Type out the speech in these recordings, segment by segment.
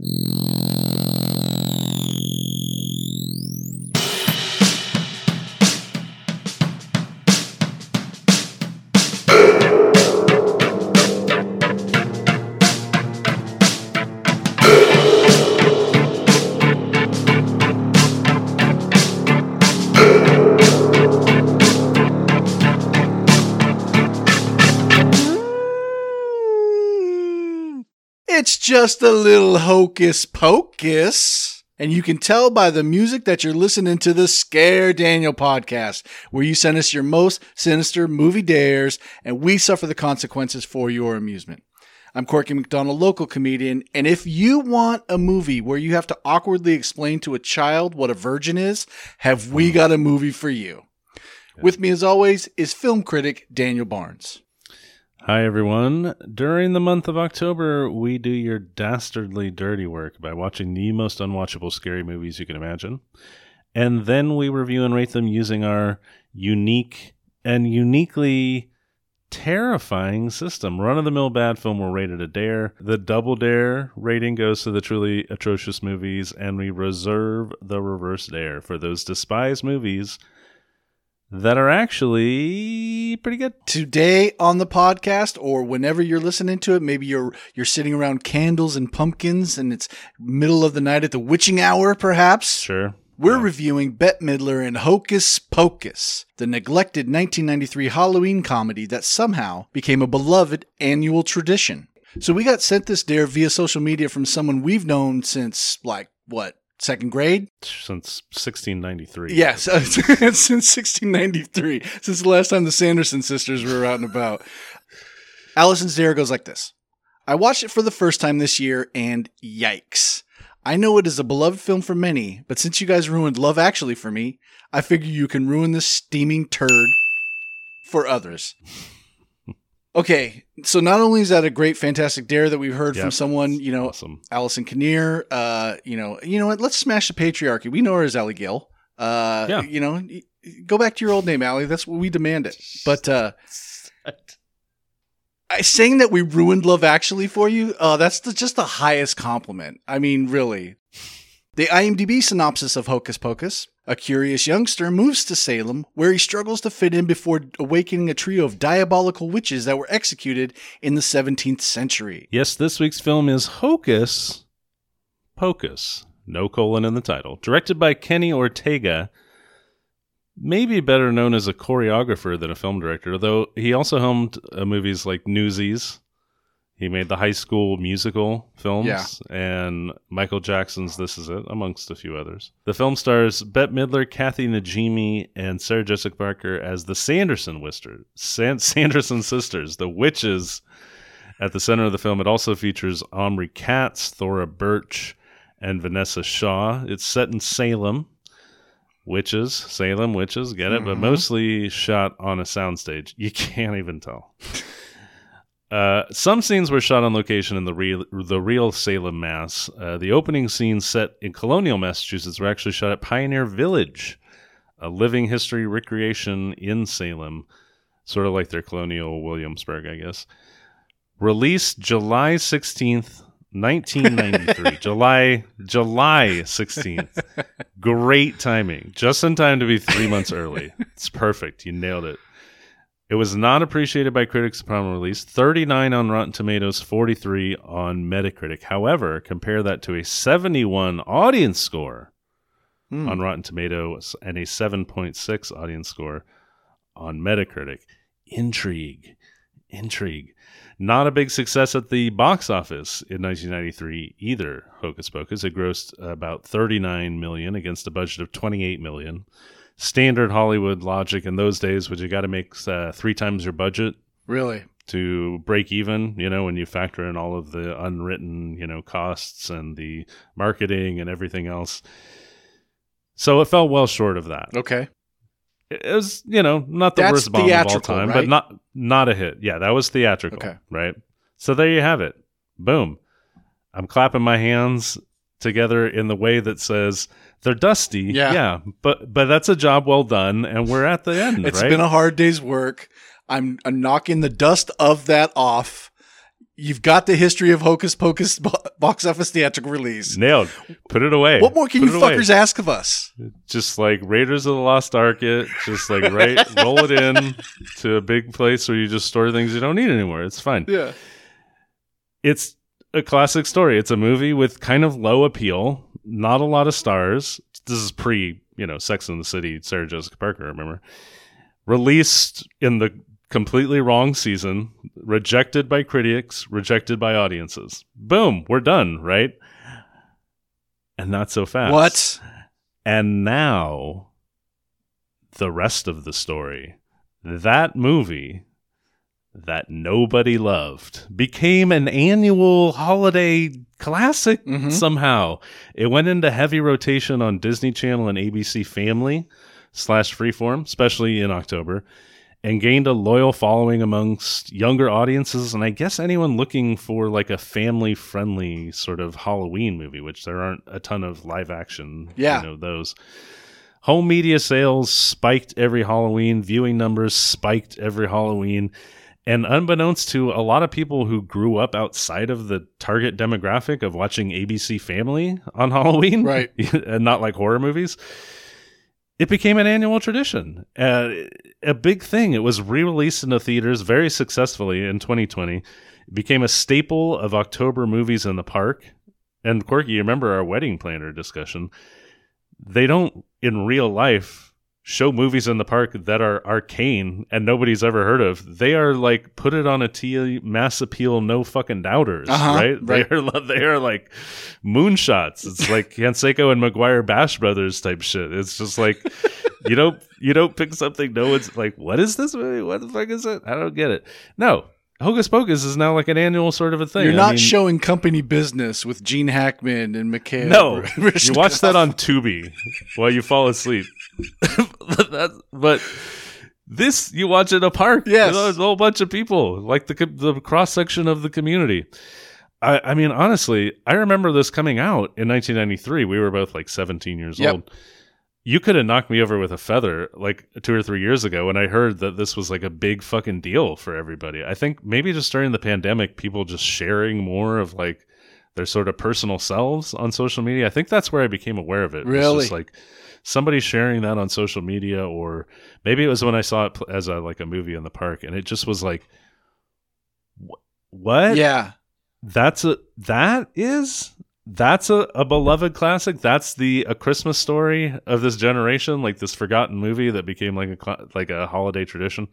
It's just a little hocus pocus. And you can tell by the music that you're listening to the Scare Daniel podcast, where you send us your most sinister movie dares and we suffer the consequences for your amusement. I'm Corky McDonald, local comedian, and if you want a movie where you have to awkwardly explain to a child what a virgin is, have we got a movie for you. With me, as always, is film critic Daniel Barnes. Hi, everyone. During the month of October, we do your dastardly dirty work by watching the most unwatchable scary movies you can imagine. And then we review and rate them using our unique and uniquely terrifying system. Run of the mill bad film will rate it a dare. The double dare rating goes to the truly atrocious movies, and we reserve the reverse dare for those despised movies that are actually pretty good. Today on the podcast or whenever you're listening to it, maybe you're you're sitting around candles and pumpkins and it's middle of the night at the witching hour perhaps. Sure. We're reviewing Bette Midler and Hocus Pocus, the neglected 1993 Halloween comedy that somehow became a beloved annual tradition. So we got sent this dare via social media from someone we've known since like what, second grade? Since 1693. Yes, since 1693, since the last time the Sanderson sisters were out and about. Allison's dare goes like this I watched it for the first time this year, and yikes. I know it is a beloved film for many, but since you guys ruined Love Actually for me, I figure you can ruin this steaming turd for others. Okay, so not only is that a great, fantastic dare that we've heard from someone, you know, Awesome. Allison Kinnear, uh, you know, you know what? Let's smash the patriarchy. We know her as Allie Gill. Uh, Yeah. you know, go back to your old name, Allie. That's what we demand it. But uh, I saying that we ruined Love Actually for you, uh, that's the, just the highest compliment. I mean, really. The IMDb synopsis of Hocus Pocus. A curious youngster moves to Salem, where he struggles to fit in before awakening a trio of diabolical witches that were executed in the 17th century. Yes, this week's film is Hocus Pocus. No colon in the title. Directed by Kenny Ortega. Maybe better known as a choreographer than a film director, though he also helmed uh, movies like Newsies. He made the high school musical films Yeah. and Michael Jackson's This Is It, amongst a few others. The film stars Bette Midler, Kathy Najimy, and Sarah Jessica Parker as the Sanderson Wister, San- Sanderson sisters, the witches at the center of the film. It also features Omri Katz, Thora Birch, and Vanessa Shaw. It's set in Salem. Witches, Salem, witches, get it? But Mhm. mostly shot on a soundstage. You can't even tell. Uh, some scenes were shot on location in the real, the real Salem, Mass. Uh, the opening scenes set in colonial Massachusetts were actually shot at Pioneer Village, a living history recreation in Salem, sort of like their colonial Williamsburg, I guess. Released July 16th, 1993. July July 16th. Great timing. Just in time to be 3 months early. It's perfect. You nailed it. It was not appreciated by critics upon release. 39 on Rotten Tomatoes, 43 on Metacritic. However, compare that to a 71 audience score Hmm. on Rotten Tomatoes and a 7.6 audience score on Metacritic. Intrigue. Intrigue. Not a big success at the box office in 1993 either. Hocus Pocus. It grossed about 39 million against a budget of 28 million. Standard Hollywood logic in those days was you got to make uh, three times your budget Really? to break even, you know, when you factor in all of the unwritten, you know, costs and the marketing and everything else. So it fell well short of that. Okay. It was, you know, not the That's worst bomb of all time, right? but not not a hit. Yeah, that was theatrical, Okay. right? So there you have it. Boom. I'm clapping my hands together in the way that says they're dusty. Yeah. yeah. but but that's a job well done, and we're at the end. It's right? been a hard day's work. I'm, I'm knocking the dust of that off. You've got the history of Hocus Pocus bo- box office theatrical release. Nailed. Put it away. What more can Put you it away. fuckers ask of us? Just like Raiders of the Lost Ark, it just like right, roll it in to a big place where you just store things you don't need anymore. It's fine. Yeah. It's a classic story. It's a movie with kind of low appeal, not a lot of stars. This is pre, you know, Sex and the City, Sarah Jessica Parker, remember? Released in the completely wrong season, rejected by critics, rejected by audiences. Boom, we're done, right? And not so fast. What? And now, the rest of the story. That movie that nobody loved became an annual holiday classic Mhm. somehow. It went into heavy rotation on Disney Channel and ABC Family slash Freeform, especially in October, and gained a loyal following amongst younger audiences and I guess anyone looking for like a family friendly sort of Halloween movie, which there aren't a ton of live action, Yeah. you know, those. Home media sales spiked every Halloween, viewing numbers spiked every Halloween. And unbeknownst to a lot of people who grew up outside of the target demographic of watching ABC Family on Halloween, Right. and not like horror movies, it became an annual tradition. Uh, a big thing. It was re released in the theaters very successfully in 2020. It became a staple of October movies in the park. And Corky, you remember our wedding planner discussion? They don't in real life show movies in the park that are arcane and nobody's ever heard of. They are like put it on a T mass appeal, no fucking doubters, Uh-huh, right? right. They are they are like moonshots. It's like Canseco and McGwire Bash Brothers type shit. It's just like you don't you don't pick something. No one's like, what is this movie? What the fuck is it? I don't get it. No. Hocus Pocus is now like an annual sort of a thing. You're I not mean- showing company business with Gene Hackman and Mikhail. no, you watch that on Tubi while you fall asleep. That's, but this you watch in a park. Yes. there's a whole bunch of people, like the the cross section of the community. I, I mean, honestly, I remember this coming out in 1993. We were both like 17 years Yep. old. You could have knocked me over with a feather like two or three years ago when I heard that this was like a big fucking deal for everybody. I think maybe just during the pandemic, people just sharing more of like their sort of personal selves on social media. I think that's where I became aware of it. It Really? just like somebody sharing that on social media, or maybe it was when I saw it as a like a movie in the park, and it just was like, "Wh- what? Yeah. that's a that is that's a, a beloved classic. That's the a Christmas story of this generation, like this forgotten movie that became like a like a holiday tradition.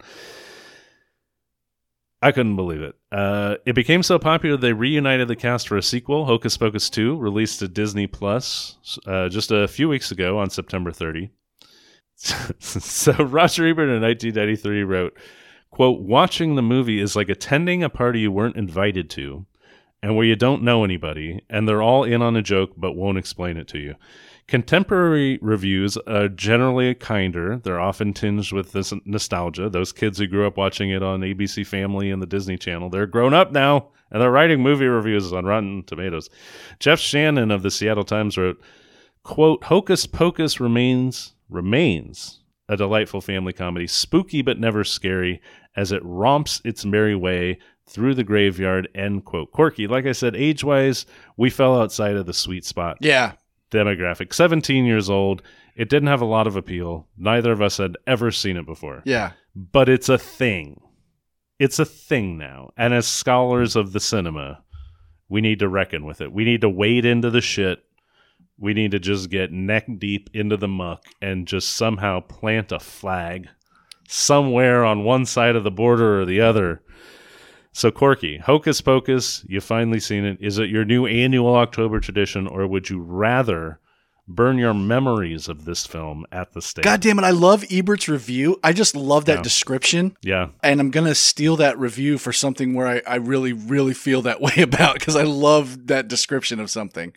I couldn't believe it. Uh, it became so popular they reunited the cast for a sequel, Hocus Pocus 2, released to Disney Plus uh, just a few weeks ago on September 30. so Roger Ebert in 1993 wrote, quote, watching the movie is like attending a party you weren't invited to and where you don't know anybody and they're all in on a joke but won't explain it to you. Contemporary reviews are generally kinder. They're often tinged with this nostalgia. Those kids who grew up watching it on ABC Family and the Disney Channel, they're grown up now and they're writing movie reviews on Rotten Tomatoes. Jeff Shannon of the Seattle Times wrote, quote, Hocus Pocus remains remains a delightful family comedy, spooky but never scary, as it romps its merry way through the graveyard, end quote. Corky, like I said, age wise, we fell outside of the sweet spot Yeah. Demographic. 17 years old. It didn't have a lot of appeal. Neither of us had ever seen it before. Yeah. But it's a thing. It's a thing now. And as scholars of the cinema, we need to reckon with it. We need to wade into the shit. We need to just get neck deep into the muck and just somehow plant a flag somewhere on one side of the border or the other. So, Corky, Hocus Pocus, you finally seen it. Is it your new annual October tradition, or would you rather burn your memories of this film at the stake? God damn it. I love Ebert's review. I just love that Yeah. description. Yeah. And I'm going to steal that review for something where I, I really, really feel that way about because I love that description of something.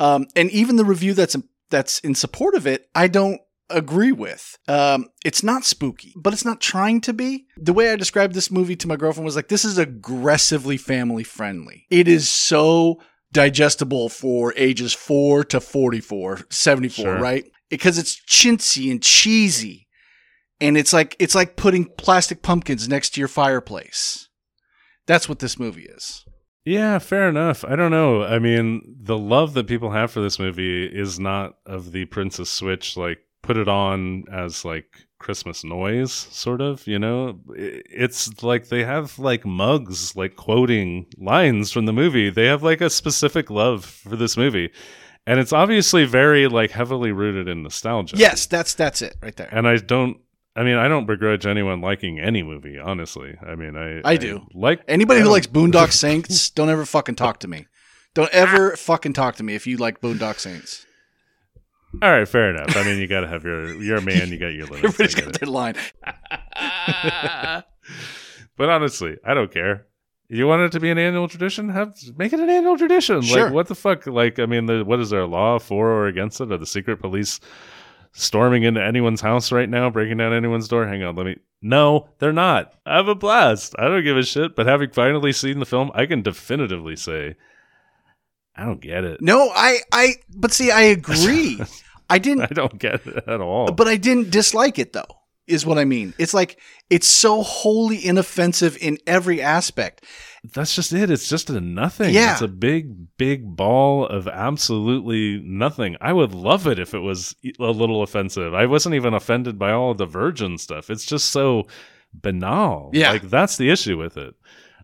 Um, and even the review that's that's in support of it, I don't agree with. Um, it's not spooky, but it's not trying to be. The way I described this movie to my girlfriend was like, this is aggressively family friendly. It is so digestible for ages 4 to 44, 74, Sure. right? Because it's chintzy and cheesy. And it's like it's like putting plastic pumpkins next to your fireplace. That's what this movie is. Yeah, fair enough. I don't know. I mean, the love that people have for this movie is not of the Princess Switch, like put it on as like Christmas noise, sort of, you know? It's like they have like mugs, like quoting lines from the movie. They have like a specific love for this movie. And it's obviously very like heavily rooted in nostalgia. Yes, that's that's it right there. And I don't I mean, I don't begrudge anyone liking any movie, honestly. I mean, I I do. like Anybody who likes Boondock Saints, don't ever fucking talk to me. Don't ever fucking talk to me if you like Boondock Saints. All right, fair enough. I mean, you got to have your you're a man, you got your limits. Everybody's got their line. but honestly, I don't care. You want it to be an annual tradition? Have make it an annual tradition. Sure. Like what the fuck? Like I mean, the, what is there a law for or against it? Are the secret police storming into anyone's house right now, breaking down anyone's door? Hang on, let me. No, they're not. I have a blast. I don't give a shit. But having finally seen the film, I can definitively say I don't get it. No, I, I, but see, I agree. I didn't, I don't get it at all. but I didn't dislike it though, is what I mean. It's like, it's so wholly inoffensive in every aspect. That's just it. It's just a nothing. Yeah. It's a big, big ball of absolutely nothing. I would love it if it was a little offensive. I wasn't even offended by all of the virgin stuff. It's just so banal. Yeah. Like, that's the issue with it.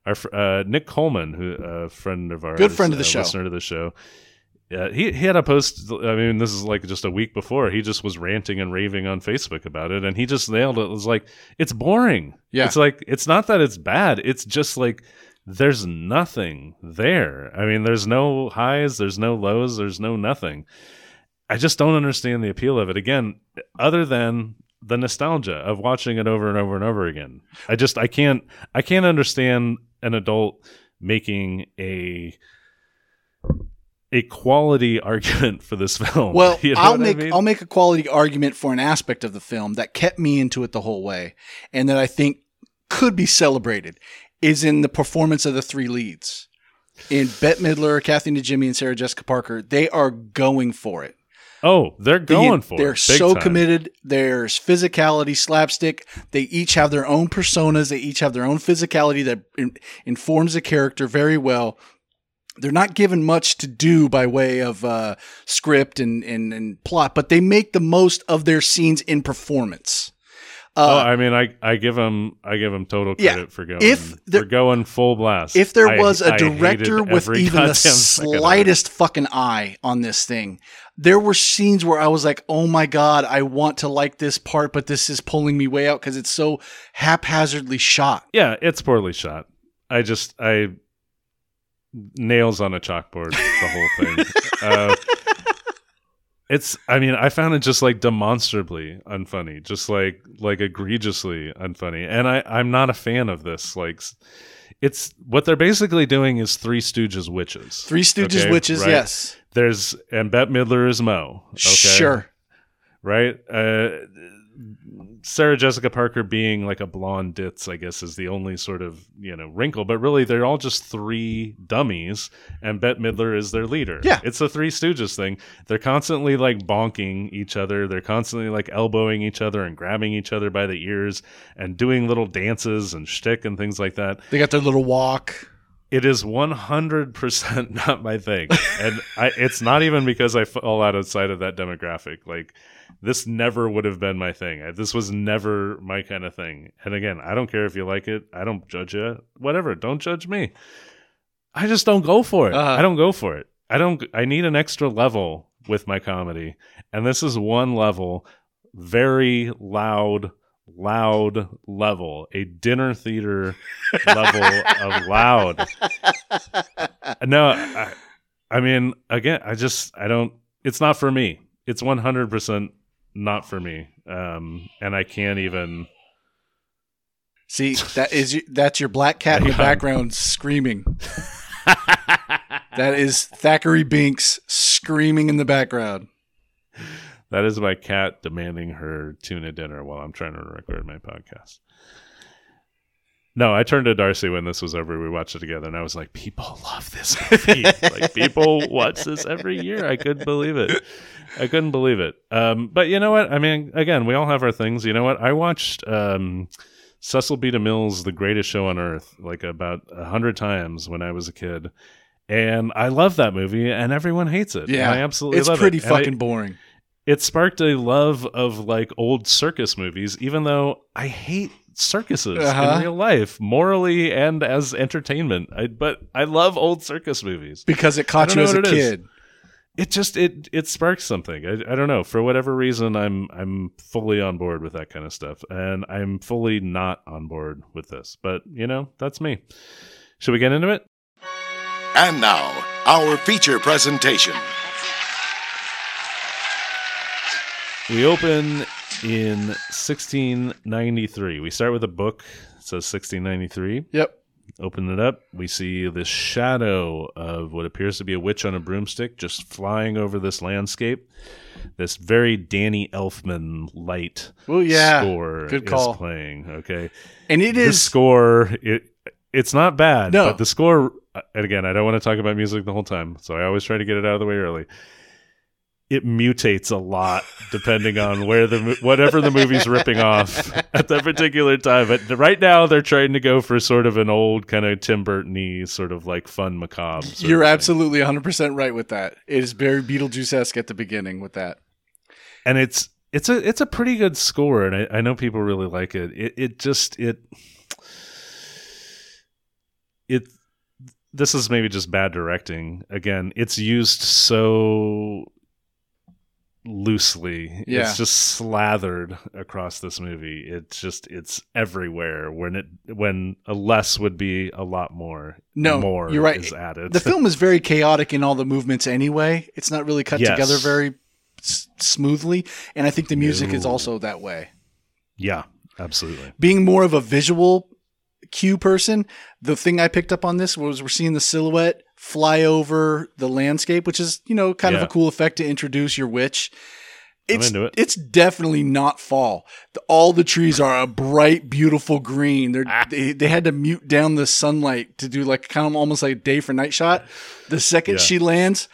Our uh, Nick Coleman, who a friend of ours, Good friend of the uh, show. listener to the show. Yeah, he he had a post. I mean, this is like just a week before. He just was ranting and raving on Facebook about it, and he just nailed it. It was like it's boring. Yeah. it's like it's not that it's bad. It's just like there's nothing there. I mean, there's no highs, there's no lows, there's no nothing. I just don't understand the appeal of it. Again, other than the nostalgia of watching it over and over and over again. I just I can't I can't understand an adult making a a quality argument for this film. Well, You know I'll what I make mean? I'll make a quality argument for an aspect of the film that kept me into it the whole way, and that I think could be celebrated, is in the performance of the three leads. In Bette Midler, Kathy Najimy, and Sarah Jessica Parker, they are going for it. Oh, they're going The- for They're it. big so time. committed. There's physicality, slapstick. They each have their own personas. They each have their own physicality that in, informs the character very well. They're not given much to do by way of uh, script and, and, and plot, but they make the most of their scenes in performance. Oh, Uh, I mean, I I give him I give him total Yeah. credit for going If there- for going full blast. if there I- was a director with even the second of it. slightest fucking eye on this thing, there were scenes where I was like, "Oh my god, I want to like this part, but this is pulling me way out because it's so haphazardly shot." Yeah, it's poorly shot. I just I nails on a chalkboard the whole thing. uh, it's I mean I found it just like demonstrably unfunny, just like like egregiously unfunny, and I I'm not a fan of this. Like it's what they're basically doing is Three Stooges witches. Three Stooges Okay, witches, right? yes, There's and Bette Midler is Mo. Okay? sure, right? Uh, Sarah Jessica Parker being like a blonde ditz, I guess, is the only sort of you know wrinkle. But really, they're all just three dummies, and Bette Midler is their leader. Yeah. it's a Three Stooges thing. They're constantly like bonking each other. They're constantly like elbowing each other and grabbing each other by the ears and doing little dances and shtick and things like that they got their little walk. it is 100% not my thing and I, it's not even because i fall out outside of that demographic like this never would have been my thing. I- this was never my kind of thing. And again i don't care if you like it. I don't judge you whatever. Don't judge me. I just don't go for it. Uh-huh. i don't go for it. I don't i need an extra level with my comedy. And this is one level very loud loud level a dinner theater level of loud. No, I, I mean, again, I just, I don't, it's not for me. It's 100% not for me. Um, and I can't even, See, that is that's your black cat in the background screaming. That is Thackery Binx screaming in the background. that is my cat demanding her tuna dinner while I'm trying to record my podcast. No, I turned to Darcy when this was over. We watched it together, and I was like, "People love this movie. like people watch this every year. I couldn't believe it. I couldn't believe it." Um, but you know what? I mean, again, we all have our things. You know what? I watched um, Cecil B. DeMille's The Greatest Show on Earth like about a hundred times when I was a kid, and I love that movie, and everyone hates it. Yeah, I absolutely it's love pretty it. And I- fucking boring. it sparked a love of like old circus movies, even though I hate circuses Uh-huh. in real life, morally and as entertainment. I, but I love old circus movies. Because it caught you as a what it is. kid. It just it it sparks something. I, I don't know for whatever reason. I'm I'm fully on board with that kind of stuff, and I'm fully not on board with this. But you know that's me. Should we get into it? And now, our feature presentation. We open in 1693. We start with a book. It says 1693. Yep. Open it up. We see this shadow of what appears to be a witch on a broomstick just flying over this landscape. This very Danny Elfman light Well, yeah. score Good is call. playing. Okay, And it the is score it it's not bad, No. but the score. And again, I don't want to talk about music the whole time, so I always try to get it out of the way early. It mutates a lot depending on where the whatever the movie's ripping off at that particular time. But right now, they're trying to go for sort of an old kind of Tim Burton-y sort of like fun macabre. You're absolutely 100% right with that. It is very Beetlejuice-esque at the beginning with that. and it's it's a it's a pretty good score, and I, I know people really like it. It it just it it this is maybe just bad directing. Again, it's used so loosely. Yeah. It's just slathered across this movie. It's just it's everywhere when it when a less would be a lot more. No, more you're right. is added. The film is very chaotic in all the movements anyway. It's not really cut Yes. together very s- smoothly. And I think the music is also that way. yeah, absolutely. Being more of a visual cue person, the thing I picked up on this was we're seeing the silhouette fly over the landscape, which is, you know, kind of a cool effect to introduce your witch. I'm It's, into it. it's definitely not fall. The, all the trees are a bright, beautiful green. They're, Ah. they they had to mute down the sunlight to do like kind of almost like a day for night shot. The second Yeah. she lands,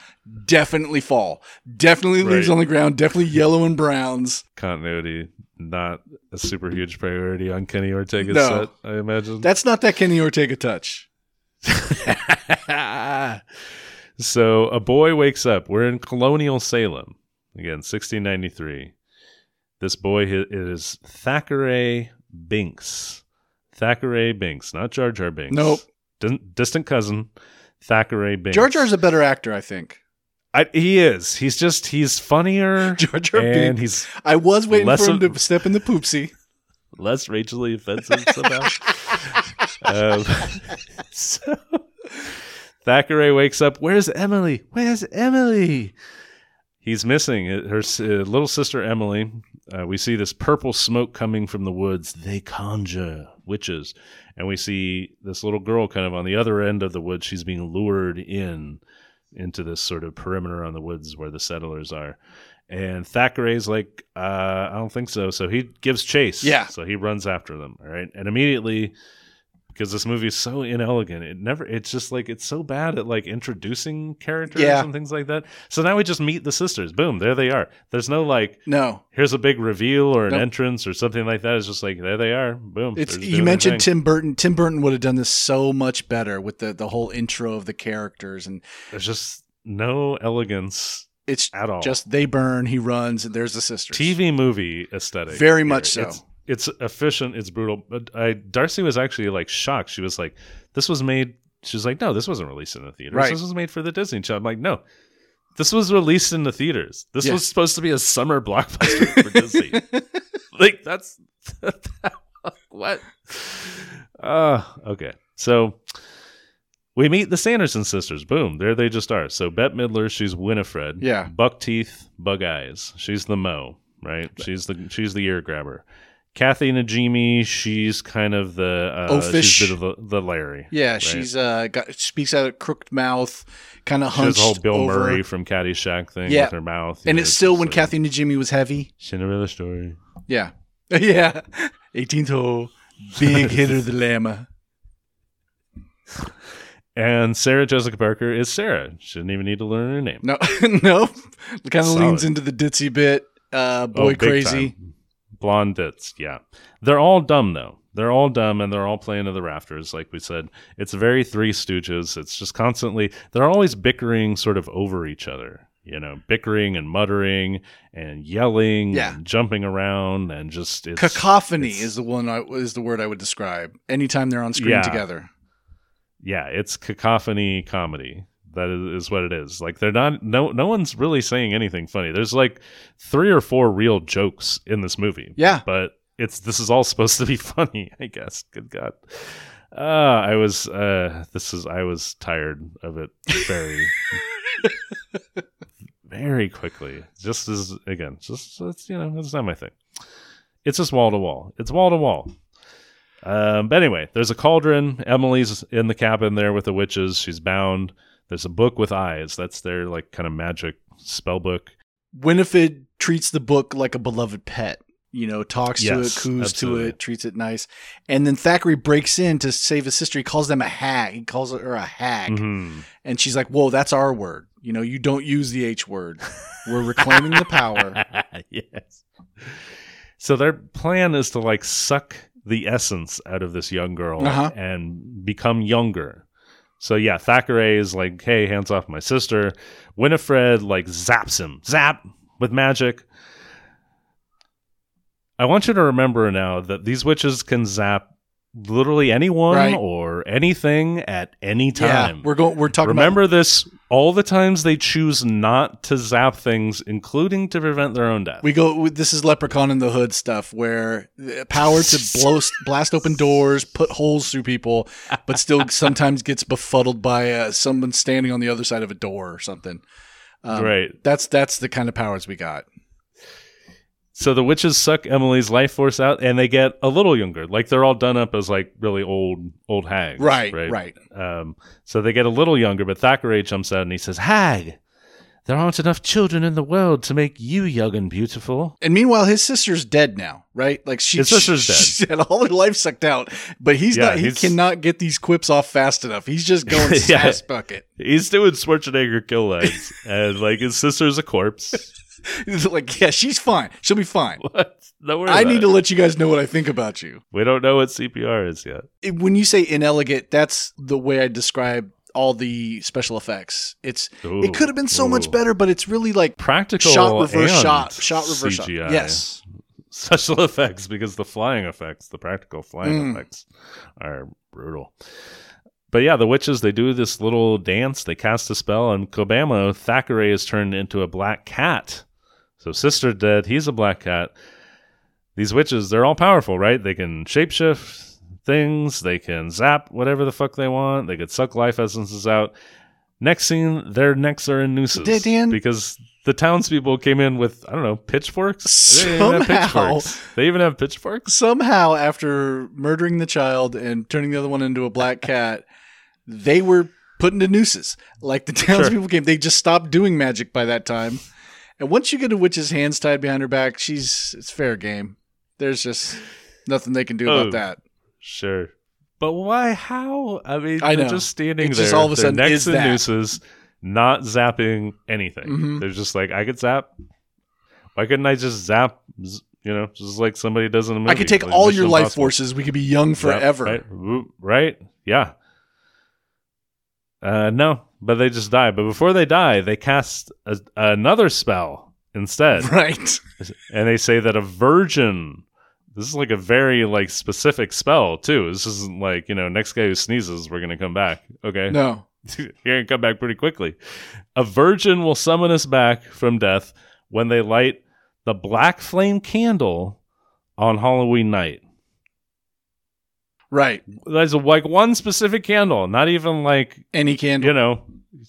definitely fall. Definitely leaves on the ground. Definitely yellow and browns. continuity not a super huge priority on Kenny Ortega's No. set, I imagine. That's not that Kenny Ortega touch. so a boy wakes up. We're in colonial Salem. Again, 1693. This boy is Thackery Binx. Thackery Binx, not Jar Jar Binks. Nope. Dis- distant cousin, Thackery Binx. Jar Jar's a better actor, I think. I, he is. He's just, he's funnier. Jar Jar and Binks. he's I was waiting for him of- to step in the poopsie. less racially offensive somehow. Um, so Thackery wakes up. Where's Emily? Where's Emily? He's missing her uh, little sister Emily. Uh, we see this purple smoke coming from the woods. They conjure witches, and we see this little girl kind of on the other end of the woods. She's being lured in into this sort of perimeter on the woods where the settlers are. And Thackery's like, uh, I don't think so. So he gives chase. Yeah. So he runs after them. All right. And immediately, because this movie is so inelegant, it never, it's just like, it's so bad at like introducing characters Yeah. and things like that. So now we just meet the sisters. Boom. There they are. There's no like, No. here's a big reveal or an Nope. entrance or something like that. It's just like, there they are. Boom. It's you mentioned. Tim Burton. Tim Burton would have done this so much better with the the whole intro of the characters and There's just no elegance it's at all. just they burn, he runs, and there's the sisters. TV movie aesthetic. Very here. much so. It's, it's efficient. It's brutal. But I, Darcy was actually like shocked. She was like, "This was made." She was like, "No, this wasn't released in the theaters. Right. This was made for the Disney Channel." I'm like, "No, this was released in the theaters. This Yeah. was supposed to be a summer blockbuster for Disney. like that's what." Uh, okay. So we meet the Sanderson sisters. Boom, there they just are. So Bette Midler, she's Winifred. Yeah. Buck teeth, bug eyes. She's the Mo, right? She's the she's the ear grabber. Kathy Najimy, she's kind of the uh, Oafish. she's a bit of the, the Larry. Yeah, she's uh got speaks out of crooked mouth, kind of She hunched the whole Bill over. Murray from Caddyshack thing Yeah. with her mouth. and know, it's still when like Kathy Najimy was heavy. Cinderella story. Yeah, yeah, 18th hole, big hitter the llama. And Sarah Jessica Parker is Sarah. She didn't even need to learn her name. No, no, kind of leans into the ditzy bit. Uh, Oh, boy big crazy. time. Blonde dits, yeah. They're all dumb though. They're all dumb and they're all playing to the rafters, like we said. It's very Three Stooges. It's just constantly, they're always bickering sort of over each other, you know, bickering and muttering and yelling Yeah. and jumping around and just, it's, Cacophony it's- is the one I, is the word I would describe. Anytime they're on screen Yeah. together. yeah, it's cacophony comedy. That is, is what it is. Like they're not no no one's really saying anything funny. There's like three or four real jokes in this movie. Yeah. But it's this is all supposed to be funny, I guess. Good God. Uh I was uh this is I was tired of it very very quickly. Just as again, just it's you know, it's not my thing. It's just wall to wall. It's wall to wall. Um, but anyway, there's a cauldron. Emily's in the cabin there with the witches. She's bound. There's a book with eyes. That's their like kind of magic spell book. Winifred treats the book like a beloved pet. You know, talks to it, coos absolutely. to it, treats it nice. And then Thackery breaks in to save his sister. He calls them a hag. He calls her a hag. Mhm. And she's like, Whoa, that's our word. You know, you don't use the H word. We're reclaiming the power. yes. So their plan is to like suck the essence out of this young girl Uh-huh. and become younger. So yeah, Thackery is like, "Hey, hands off my sister." Winifred like zaps him, zap with magic. I want you to remember now that these witches can zap literally anyone Right. or anything at any time. Yeah, we're going. We're talking Remember this all the times they choose not to zap things, including to prevent their own death. We go. This is Leprechaun in the Hood stuff, where the power to blow, blast open doors, put holes through people, but still sometimes gets befuddled by uh, someone standing on the other side of a door or something. Um, right. That's that's the kind of powers we got. So the witches suck Emily's life force out, and they get a little younger. Like they're all done up as like really old, old hags. Right, Right. right. Um, so they get a little younger, but Thackery jumps out and he says, "Hag, there aren't enough children in the world to make you young and beautiful." And meanwhile, his sister's dead now, right? Like she, His sister's dead. She had all her life sucked out, but he's Yeah, not. He he's- cannot get these quips off fast enough. He's just going Yeah. sass bucket. He's doing Schwarzenegger kill lines, and like his sister's a corpse. He's like, yeah, she's fine. She'll be fine. what? Don't worry I need it. to let you guys know what I think about you. We don't know what CPR is yet. it- when you say inelegant, that's the way I describe all the special effects. It's Ooh, it could have been so much better, but it's really like Practical shot reverse shot, shot reverse shot. CGI. Yes, special effects because the flying effects, the practical flying Mm. effects, are brutal. But yeah, the witches they do this little dance. They cast a spell, and Kobamo Thackery is turned into a black cat. So sister dead, he's a black cat. These witches, they're all powerful, right? They can shapeshift things. They can zap whatever the fuck they want. They could suck life essences out. Next scene, their necks are in nooses because the townspeople came in with I don't know pitchforks. Somehow, they even, pitchforks. They even have pitchforks. somehow after murdering the child and turning the other one into a black cat, they were put into nooses. Like the townspeople came, they just stopped doing magic by that time. And once you get a witch's hands tied behind her back, she's it's fair game. There's just nothing they can do Oh. about that. Sure, but why? How? I mean, I they're know. just standing It's there. just all of a sudden necks is in that. nooses, not zapping anything. Mhm. They're just like, I could zap. Why couldn't I just zap? You know, just like somebody does in a movie. I could take like all Mission your life Impossible. forces. We could be young Zap, forever. right? Right? Yeah. Uh, no, but they just die. But before they die, they cast a, another spell instead. Right. and they say that a virgin this is like a very like specific spell too this isn't like you know next guy who sneezes we're gonna come back okay No. you're gonna come back pretty quickly a virgin will summon us back from death when they light the black flame candle on halloween night Right. there's like one specific candle not even like Any candle. you know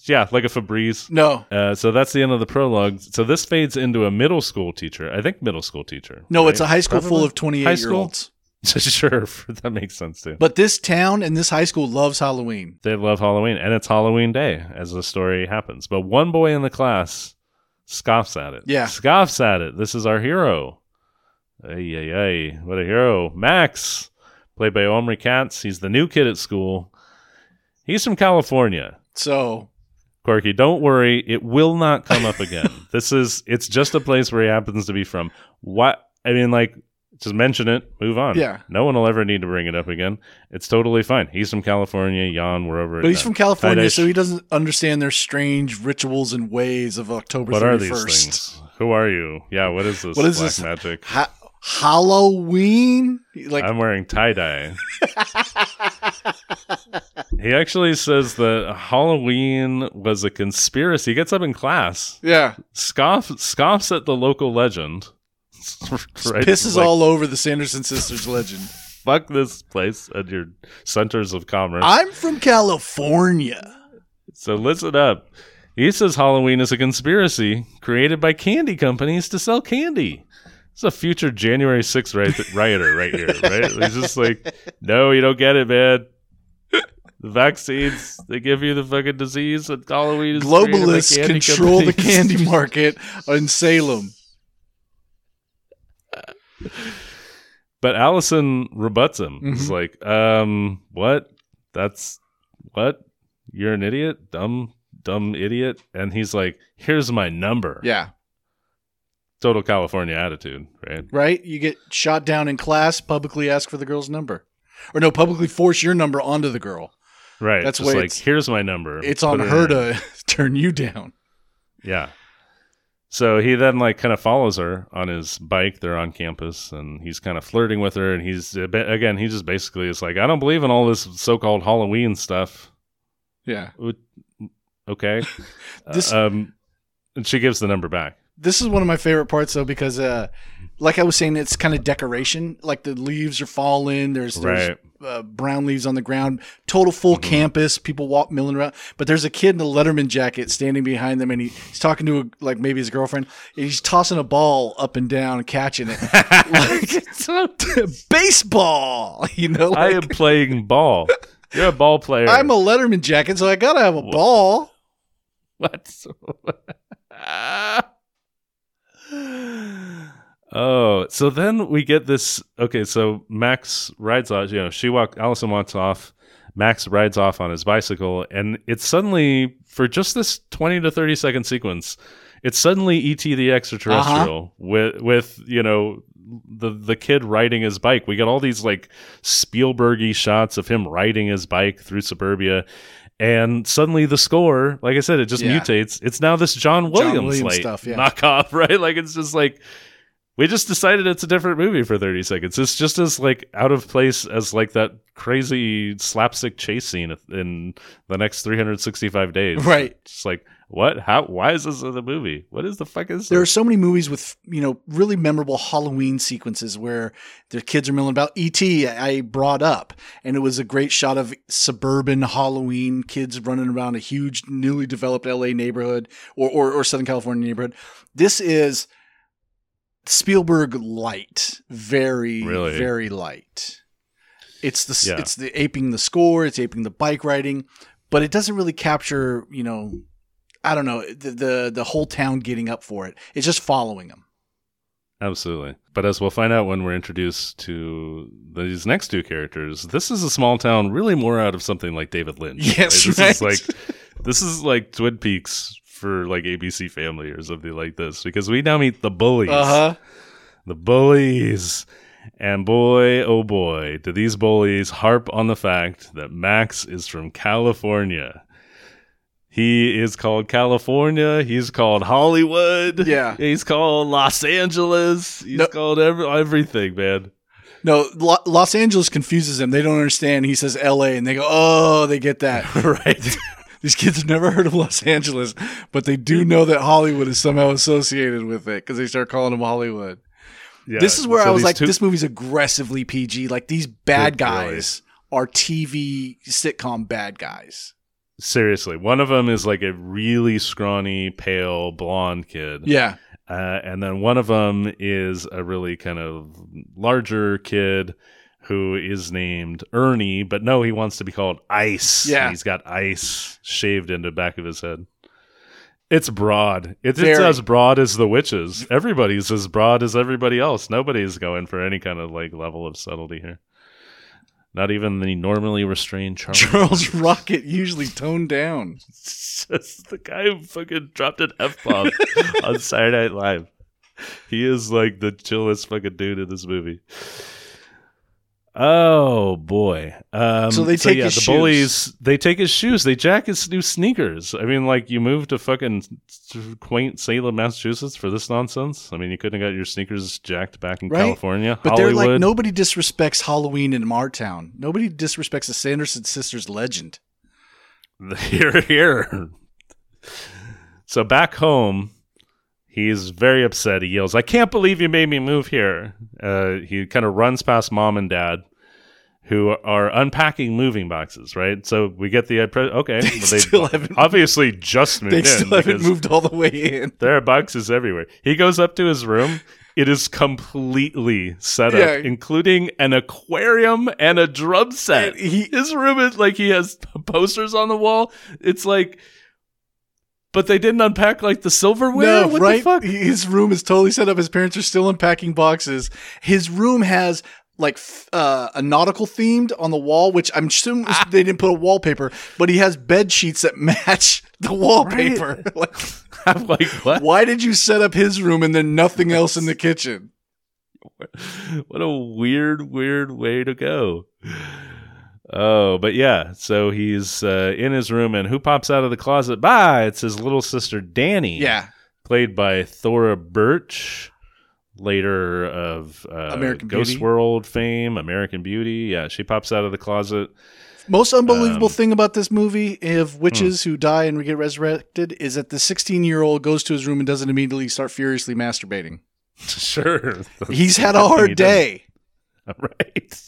yeah like a febreze No. uh, so that's the end of the prologue. So this fades into a middle school teacher. I think middle school teacher. No, it's a high school full of 28 High year olds. sure, that makes sense too. But this town and this high school loves Halloween. They love Halloween, and it's Halloween day as the story happens. But one boy in the class scoffs at it. Yeah. scoffs at it. This is our hero. Ay ay ay! What a hero, Max, played by Omri Katz. He's the new kid at school. He's from California. So, Corky, don't worry, it will not come up again. this is it's just a place where he happens to be from. What I mean, like Just mention it, move on. Yeah. No one will ever need to bring it up again. It's totally fine. He's from California, Jan, wherever. But he's from California, so he doesn't understand their strange rituals and ways of October What 31st. are these things? Who are you? Yeah, what is this? What is black this? magic? Ha- Halloween? Like, I'm wearing tie dye. he actually says that Halloween was a conspiracy. He gets up in class, yeah, scoff, scoffs at the local legend. right? pisses Like, all over the Sanderson sisters legend. Fuck this place and your centers of commerce. I'm from California. So listen up. He says Halloween is a conspiracy created by candy companies to sell candy. It's a future January 6th riot- rioter right here, right? He's just like, no, you don't get it, man. The vaccines, they give you the fucking disease, and Halloween is Globalists candy control the candy market in Salem. But Allison rebuts him. He's Mhm. like, um, what? That's what? You're an idiot? Dumb, dumb idiot? And he's like, here's my number. Yeah, Total California attitude, right? right? You get shot down in class, publicly ask for the girl's number. Or no, publicly force your number onto the girl. Right. That's Just like, here's my number. It's Put on it her to turn you down. Yeah. So he then like kind of follows her on his bike. They're on campus, and he's kind of flirting with her. And he's again, he just basically is like, I don't believe in all this so-called Halloween stuff. Yeah. Okay. This- Uh, um, and she gives the number back. This is one of my favorite parts though because uh like I was saying it's kind of decoration like the leaves are falling there's there's Right. uh, brown leaves on the ground total full Mhm. campus people walk milling around but there's a kid in a Letterman jacket standing behind them and he, he's talking to a, like maybe his girlfriend and he's tossing a ball up and down and catching it like baseball you know I like, am playing ball. You're a ball player. I'm a Letterman jacket so I gotta have a ball What? Oh, so then we get this. Okay, so Max rides off. You know, she walk. Allison walks off. Max rides off on his bicycle, and it's suddenly for just this twenty to thirty second sequence. It's suddenly ET the extraterrestrial uh-huh. with with you know the the kid riding his bike. We get all these like Spielbergy shots of him riding his bike through suburbia, and suddenly the score, like I said, it just Yeah. mutates. It's now this John Williams, Williams stuff, yeah. knockoff, right? Like it's just like we just decided it's a different movie for 30 seconds. It's just as like out of place as like that crazy slapstick chase scene in the next 365 days. right Just like what? How? Why is this in the movie? What is the fuck is There are so many movies with you know really memorable Halloween sequences where the kids are milling about. E.T. I brought up, and it was a great shot of suburban Halloween kids running around a huge newly developed L.A. neighborhood or or, or Southern California neighborhood. This is Spielberg light, very Really? very light. It's the Yeah. it's the aping the score, it's aping the bike riding, but it doesn't really capture you know I don't know the, the the whole town getting up for it. It's just following them. Absolutely. But as we'll find out when we're introduced to these next two characters, this is a small town really more out of something like David Lynch. Yes, This right. is like this is like Twin Peaks for like ABC Family or something like this because we now meet the bullies. huh. The bullies. And boy, oh boy, do these bullies harp on the fact that Max is from California. He is called California. He's called Hollywood. Yeah. He's called Los Angeles. He's No- called every, everything, man. No, Lo- Los Angeles confuses them. They don't understand. He says L.A. and they go, "Oh, they get that." right. These kids have never heard of Los Angeles, but they do know that Hollywood is somehow associated with it because they start calling them Hollywood. Yeah. this is where So I was like, two- this movie's aggressively PG. Like these bad guys are TV sitcom bad guys. Seriously, one of them is like a really scrawny, pale, blonde kid. Yeah, Uh, and then one of them is a really kind of larger kid who is named Ernie, but no, he wants to be called Ice. Yeah. He's got ice shaved into the back of his head. It's broad. It's, it's as broad as the witches. Everybody's as broad as everybody else. Nobody's going for any kind of like level of subtlety here. Not even the normally restrained Charles. Charles Rocket usually toned down. It's just the guy who fucking dropped an F bomb on Saturday Night Live. he is like the chillest fucking dude in this movie. Oh boy! Um, So they take yeah, his the shoes. bullies. They take his shoes. They jack his new sneakers. I mean, like you moved to fucking quaint Salem, Massachusetts for this nonsense. I mean, you couldn't have got your sneakers jacked back in Right? California, But they're like nobody disrespects Halloween in our town. Nobody disrespects the Sanderson sisters legend. here, here. So back home, he's very upset. He yells, "I can't believe you made me move here!" Uh, he kind of runs past mom and dad, who are unpacking moving boxes. Right. So we get the impre- okay. They well, they still haven't. obviously just moved They still haven't moved all the way in. There are boxes everywhere. He goes up to his room. It is completely set up, Yeah. including an aquarium and a drum set. He- His room is like he has posters on the wall. It's like, but they didn't unpack like the silverware. No, what right? the fuck? His room is totally set up. His parents are still unpacking boxes. His room has like uh, a nautical themed on the wall, which I'm assuming Ah. they didn't put a wallpaper, but he has bed sheets that match the wallpaper. like, I'm like, what? why did you set up his room and then nothing else in the kitchen? what a weird, weird way to go. Oh, but yeah. So he's uh, in his room, and who pops out of the closet? Bye. It's his little sister Danny. Yeah, played by Thora Birch, later of uh, American Ghost Beauty. World fame, American Beauty. Yeah, she pops out of the closet. Most unbelievable Um, thing about this movie of witches who die and get resurrected is that the 16 year old goes to his room and doesn't immediately start furiously masturbating. sure, He's had a He hard does. day. right?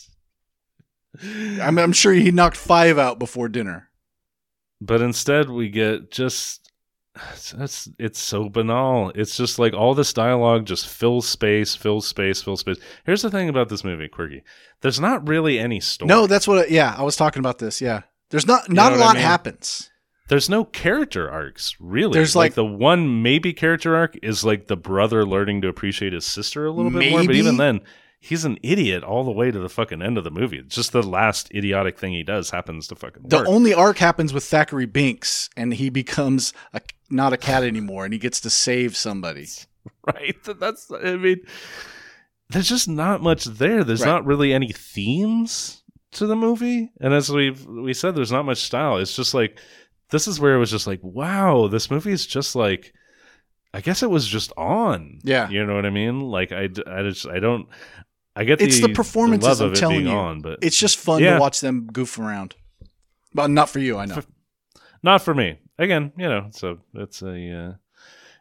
I'm, I'm sure he knocked five out before dinner. But instead, we get just it's it's so banal. It's just like all this dialogue just fills space, fills space, fills space. Here's the thing about this movie, Quirky. There's not really any story. No, that's what. I, yeah, I was talking about this. Yeah, there's not not know a what I lot mean? happens. there's no character arcs really. There's, like, like- the one maybe character arc is like the brother learning to appreciate his sister a little bit more, but even then, he's an idiot all the way to the fucking end of the movie. It's just the last idiotic thing he does happens to fucking The work. only arc happens with Thackery Binx, and he becomes a, not a cat anymore, and he gets to save somebody. right? That's I mean, there's just not much there. There's Right. not really any themes to the movie, and as we have we said, there's not much style. It's just like this is where it was just like, wow, this movie is just like. I guess it was just on. Yeah. you know what I mean. Like I, I just I don't. I get It's the the performances, love I'm telling you. on, but It's just fun Yeah. to watch them goof around. But not for you, I know. not for me. Again, you know, so it's a. Uh,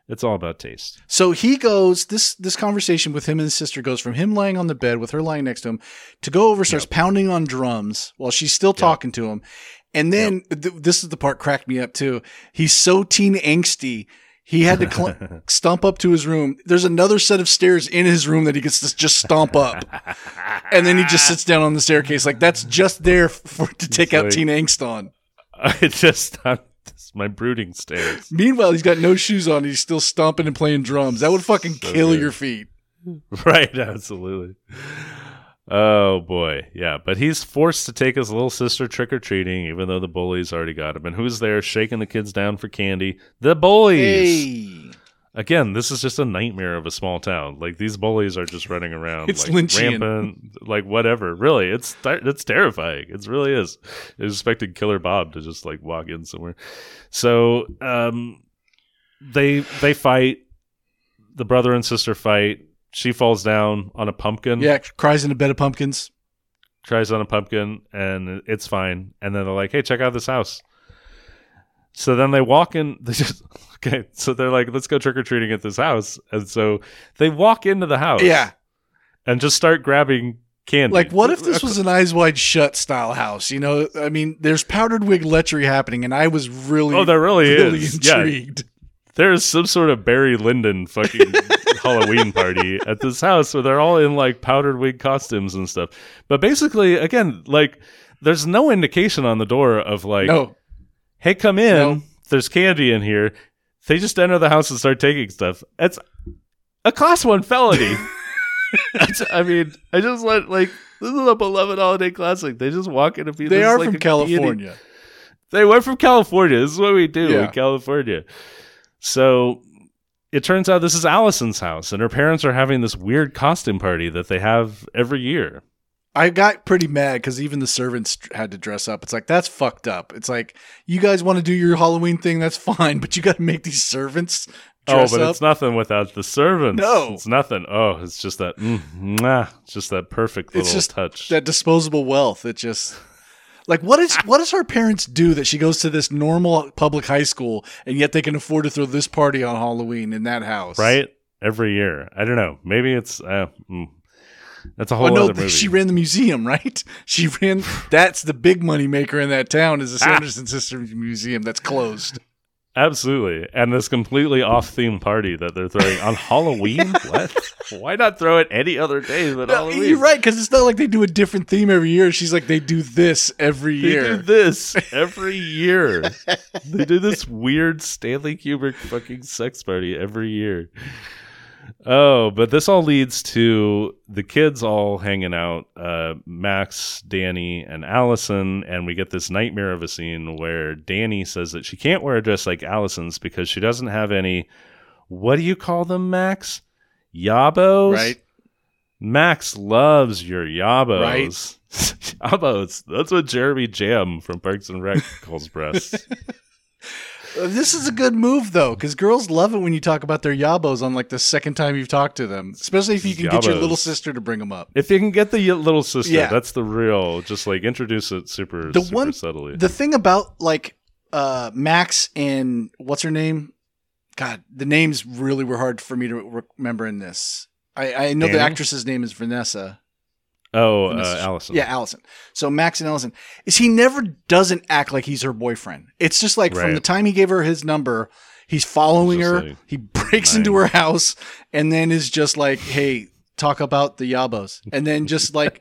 it's all about taste. So he goes. This this conversation with him and his sister goes from him lying on the bed with her lying next to him to go over starts pounding on drums while she's still talking to him, and then th- this is the part cracked me up too. He's so teen angsty. He had to cl- stomp up to his room. There's another set of stairs in his room that he gets to just stomp up, and then he just sits down on the staircase like that's just there for to take out teen angst on. I just my brooding stairs. Meanwhile, he's got no shoes on. He's still stomping and playing drums. That would fucking So kill good. your feet. Right, absolutely. Oh boy, yeah. But he's forced to take his little sister trick or treating, even though the bullies already got him. And who's there shaking the kids down for candy? The bullies. Hey. Again, this is just a nightmare of a small town. Like these bullies are just running around, It's like Lynchian. rampant, like whatever. Really, it's it's terrifying. It really is. I expected Killer Bob to just like walk in somewhere. So, um, they they fight. The brother and sister fight. She falls down on a pumpkin. Yeah, cries in a bed of pumpkins. Cries on a pumpkin and it's fine. And then they're like, "Hey, check out this house." So then they walk in. They just okay. So they're like, "Let's go trick or treating at this house." And so they walk into the house. Yeah. and just start grabbing candy. Like, what if this was an eyes wide shut style house? You know, I mean, there's powdered wig lechery happening, and I was really, Oh, there really really is. Yeah. There is some sort of Barry Lyndon fucking Halloween party at this house where they're all in like powdered wig costumes and stuff. But basically, again, like there's no indication on the door of like, no, hey, come in. No. There's candy in here. They just enter the house and start taking stuff. It's a class one felony. I mean, I just let like this is a beloved holiday classic. They just walk in and be. they are like from California. They went from California. This is what we do Yeah. in California. So it turns out this is Allison's house, and her parents are having this weird costume party that they have every year. I got pretty mad because even the servants had to dress up. It's like that's fucked up. It's like you guys want to do your Halloween thing, that's fine, but you got to make these servants dress oh, but up. it's nothing without the servants. No. it's nothing. Oh, it's just that, mm, it's just that perfect little It's just touch. that disposable wealth. It just like what is what does her parents do that she goes to this normal public high school and yet they can afford to throw this party on Halloween in that house, right? Every year. I don't know. Maybe it's uh, mm, that's a whole Oh no, other movie. she ran the museum, right? She ran. That's the big money maker in that town is the Ah. Sanderson Sisters Museum that's closed. Absolutely. And this completely off theme party that they're throwing on Halloween? what? Why not throw it any other day but No, Halloween? you're right because it's not like they do a different theme every year. She's like they do this every They year. They do this every year. they do this weird Stanley Kubrick fucking sex party every year. Oh, but this all leads to the kids all hanging out, uh, Max, Danny, and Allison, and we get this nightmare of a scene where Danny says that she can't wear a dress like Allison's because she doesn't have any. What do you call them, Max? Yabos, Right? Max loves your yabos. Right. yabos. That's what Jeremy Jamm from Parks and Rec calls breasts. This is a good move though, because girls love it when you talk about their yabos on like the second time you've talked to them, especially if you can get your Yabos. little sister to bring them up. if you can get the little sister, Yeah. that's the real. Just like introduce it super, The super one- subtly. The thing about like uh Max and what's her name? God, the names really were hard for me to re- remember in this. I, I know the Danny? actress's name is Vanessa. Oh, uh, Allison. Yeah, Allison. So Max and Allison is he never doesn't act like he's her boyfriend. It's just like from the time he gave her his number, he's following her. like, he breaks nine. into her house and then is just like, "Hey, talk about the yabos," and then just like,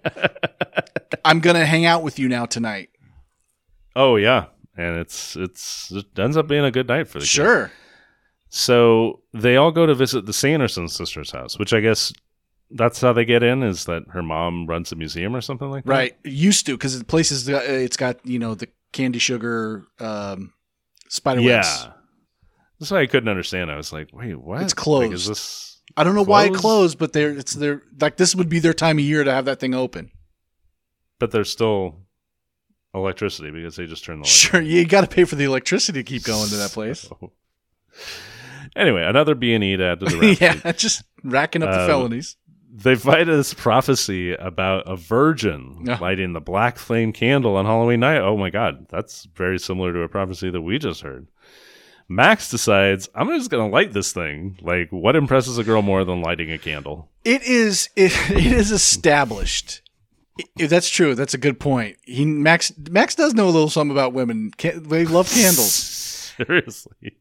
"I'm gonna hang out with you now tonight." oh yeah, and it's it's it ends up being a good night for the kid. Sure. So they all go to visit the Sanderson sisters' house, which I guess that's how they get in. Is that her mom runs a museum or something like that? Right. Used to because the place is it's got you know the candy sugar um, spider webs. Yeah. That's why I couldn't understand. I was like, wait, what? It's Like, is closed. this I don't know why it Closed? closed, but they're it's their like this would be their time of year to have that thing open. but there's still electricity because they just turned the light Sure, you got to pay for the electricity to keep going to that place. So- Anyway, another B and E to add to the yeah, just racking up the Um, felonies. They fight this prophecy about a virgin Yeah. lighting the black flame candle on Halloween night. Oh my god, that's very similar to a prophecy that we just heard. Max decides, I'm just going to light this thing. Like, what impresses a girl more than lighting a candle? It is it, it is established. If that's true, that's a good point. He Max Max does know a little something about women. Ca- They love candles. Seriously.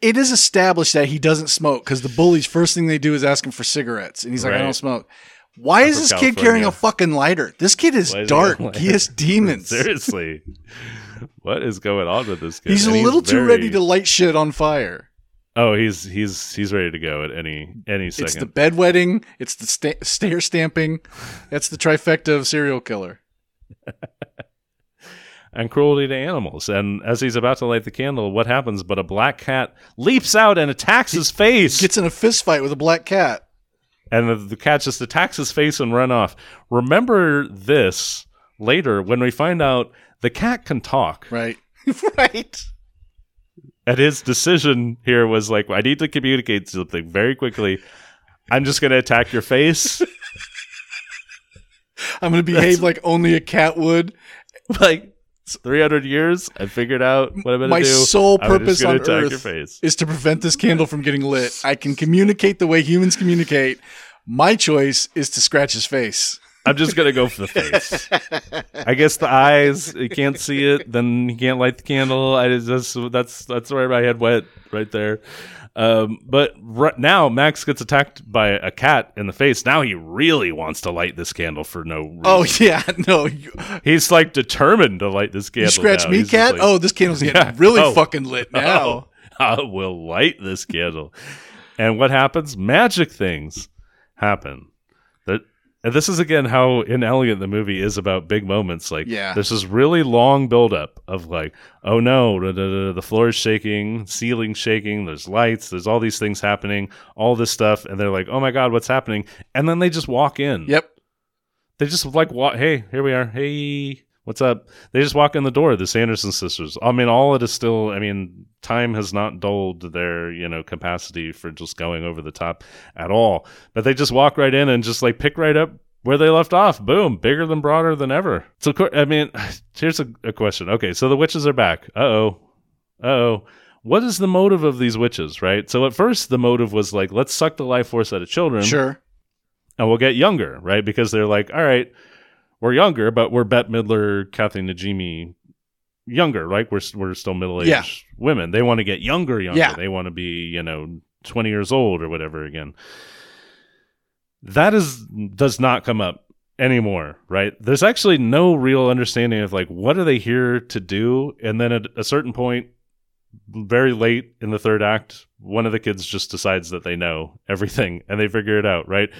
It is established that he doesn't smoke because the bullies first thing they do is ask him for cigarettes, and he's like, "I don't smoke." Why is this kid carrying a fucking lighter? This kid is he dark. got He has demons. Seriously. what is going on with this kid? He's a And little too very- ready to light shit on fire. Oh, he's he's he's ready to go at any any second. It's the bedwetting. It's the sta- stair stamping. That's the trifecta of serial killer. and cruelty to animals. And as he's about to light the candle, what happens? But a black cat leaps out and attacks his face. Gets in a fist fight with a black cat. and the, the cat just attacks his face and run off. Remember this later when we find out the cat can talk. Right. right. And his decision here was like, I need to communicate something very quickly. I'm just going to attack your face. I'm gonna behave like only a cat would. like 300 years, I figured out what I'm going to do. My sole purpose on Earth is to prevent this candle from getting lit. I can communicate the way humans communicate. My choice is to scratch his face. I'm just gonna go for the face. I guess the eyes, you can't see it, then you can't light the candle. I just that's that's where my head went right there. Um, but right now, Max gets attacked by a cat in the face. Now he really wants to light this candle for no reason. Oh yeah, no. You, he's like determined to light this candle. you scratch now. me, He's cat. like, oh, this candle's getting Yeah. really Oh. fucking lit now. "Oh, I will light this candle. And what happens? Magic things happen. And this is again how inelegant the movie is about big moments. Like, Yeah. there's this really long buildup of like, oh no, da, da, da, the floor is shaking, ceiling shaking, there's lights, there's all these things happening, all this stuff, and they're like, oh my god, what's happening? And then they just walk in. Yep. They just like walk. Hey, here we are. Hey, what's up? They just walk in the door. The Sanderson sisters. I mean, all it is still. I mean, time has not dulled their you know capacity for just going over the top at all. But they just walk right in and just like pick right up where they left off. Boom, bigger than broader than ever. So, I mean, here's a, a question. Okay, so the witches are back. Uh oh. Uh oh. What is the motive of these witches, right? So at first the motive was like, let's suck the life force out of children Sure. and we'll get younger, right? Because they're like, all right, we're younger, but we're Bette Midler, Kathy Najimy younger, right? We're we're still middle aged Yeah. women. They want to get younger, younger. Yeah. They want to be, you know, twenty years old or whatever again. That is does not come up anymore, right? There's actually no real understanding of like what are they here to do, and then at a certain point, very late in the third act, one of the kids just decides that they know everything and they figure it out, right?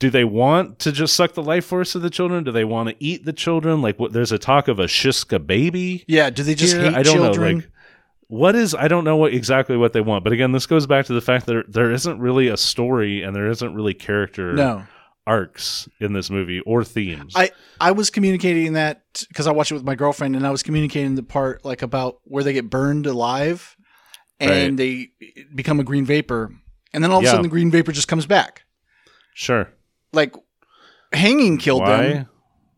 Do they want to just suck the life force of the children? Do they want to eat the children? Like, what? There's a talk of a Shiska baby. Yeah. Do they just here. hate I don't children? know. Like, what is? I don't know what exactly what they want. But again, this goes back to the fact that there, there isn't really a story and there isn't really character no. arcs in this movie or themes. I I was communicating that because I watched it with my girlfriend, and I was communicating the part like about where they get burned alive, and they become a green vapor, and then all of a sudden the green vapor just comes back. sure. Like hanging killed Why? them,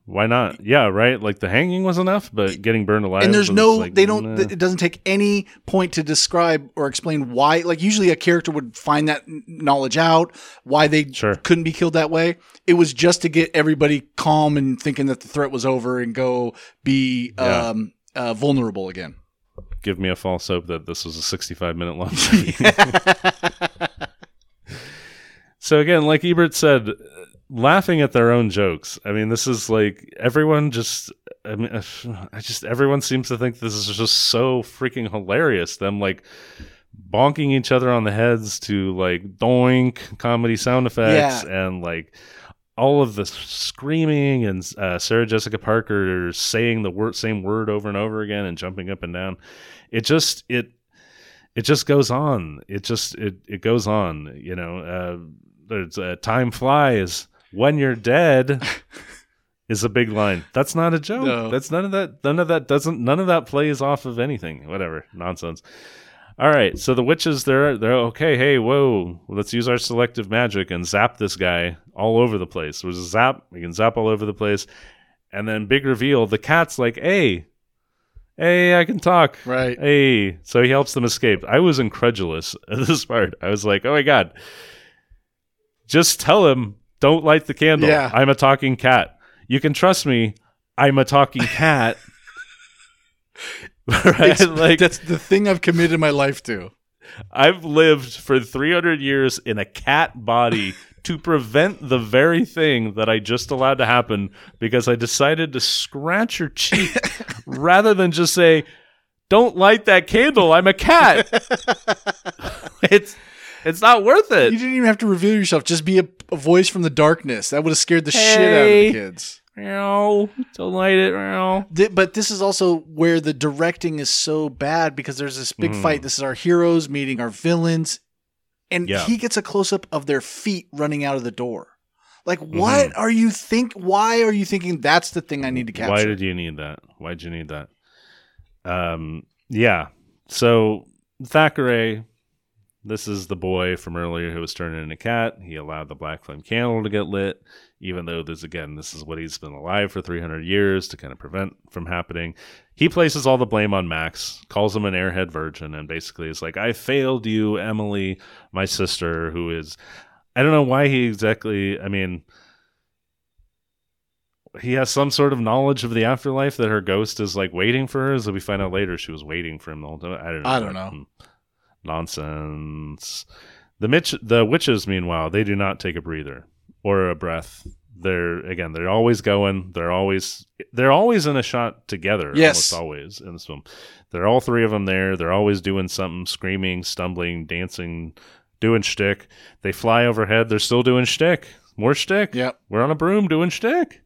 Why not? Yeah, right. Like the hanging was enough, but getting burned alive. and there's was no like, they don't. nah. It doesn't take any point to describe or explain why. Like usually a character would find that knowledge out why they Sure. couldn't be killed that way. It was just to get everybody calm and thinking that the threat was over and go be Yeah. um, uh, vulnerable again. give me a false hope that this was a 65 minute long. so again, like Ebert said, laughing at their own jokes. I mean, this is like everyone just. I mean, I just everyone seems to think this is just so freaking hilarious. Them like bonking each other on the heads to like doink comedy sound effects and like all of the screaming and uh, Sarah Jessica Parker saying the word same word over and over again and jumping up and down. It just it it just goes on. It just it it goes on. You know, uh, there's uh, time flies when you're dead. Is a big line. That's not a joke. No. That's none of that. None of that doesn't. None of that plays off of anything. Whatever nonsense. All right, so the witches, they're they're okay. Hey, whoa, let's use our selective magic and zap this guy all over the place. There's a zap, we can zap all over the place, and then big reveal. The cat's like, hey, hey, I can talk. Right. Hey, so he helps them escape. I was incredulous at this part. I was like, oh my god, just tell him don't light the candle. Yeah. I'm a talking cat. You can trust me. I'm a talking cat. right? Like that's the thing I've committed my life to. I've lived for 300 years in a cat body to prevent the very thing that I just allowed to happen because I decided to scratch your cheek rather than just say, "Don't light that candle. I'm a cat." it's it's not worth it. You didn't even have to reveal yourself. Just be a, a voice from the darkness. That would have scared the shit out of the kids. Meow. Don't light it. Meow. But this is also where the directing is so bad because there's this big Mhm. fight. This is our heroes meeting our villains, and Yeah. he gets a close up of their feet running out of the door. Like, what are you think? Why are you thinking that's the thing I need to capture? Why did you need that? Why'd you need that? Um, yeah. So Thackery, this is the boy from earlier who was turned into a cat. He allowed the black flame candle to get lit, even though this again, this is what he's been alive for 300 years to kind of prevent from happening. He places all the blame on Max, calls him an airhead virgin, and basically is like, "I failed you, Emily, my sister, who is." I don't know why he exactly. I mean, he has some sort of knowledge of the afterlife that her ghost is like waiting for her. So we find out later she was waiting for him the whole time. I don't know. I don't know. Hmm. Nonsense. The Mitch, the witches, meanwhile, they do not take a breather or a breath. They're again, they're always going. They're always they're always in a shot together. Yes. almost always in this film. They're all three of them there. They're always doing something, screaming, stumbling, dancing, doing shtick. They fly overhead. They're still doing shtick. More shtick. Yep. We're on a broom doing shtick.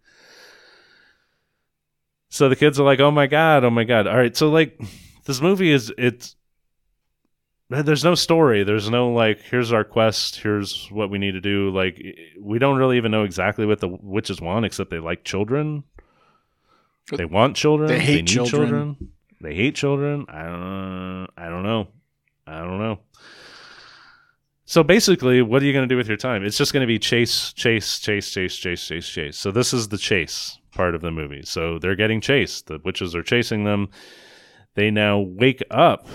So the kids are like, "Oh my god, oh my god!" All right, so like, this movie is it's there's no story. There's no like, here's our quest. Here's what we need to do. Like, we don't really even know exactly what the witches want, except they like children. They want children. They hate need children. They hate children. I don't. I don't know. I don't know. So basically, what are you going to do with your time? It's just going to be chase, chase, chase, chase, chase, chase, chase. So this is the chase part of the movie. So they're getting chased. The witches are chasing them. They now wake up.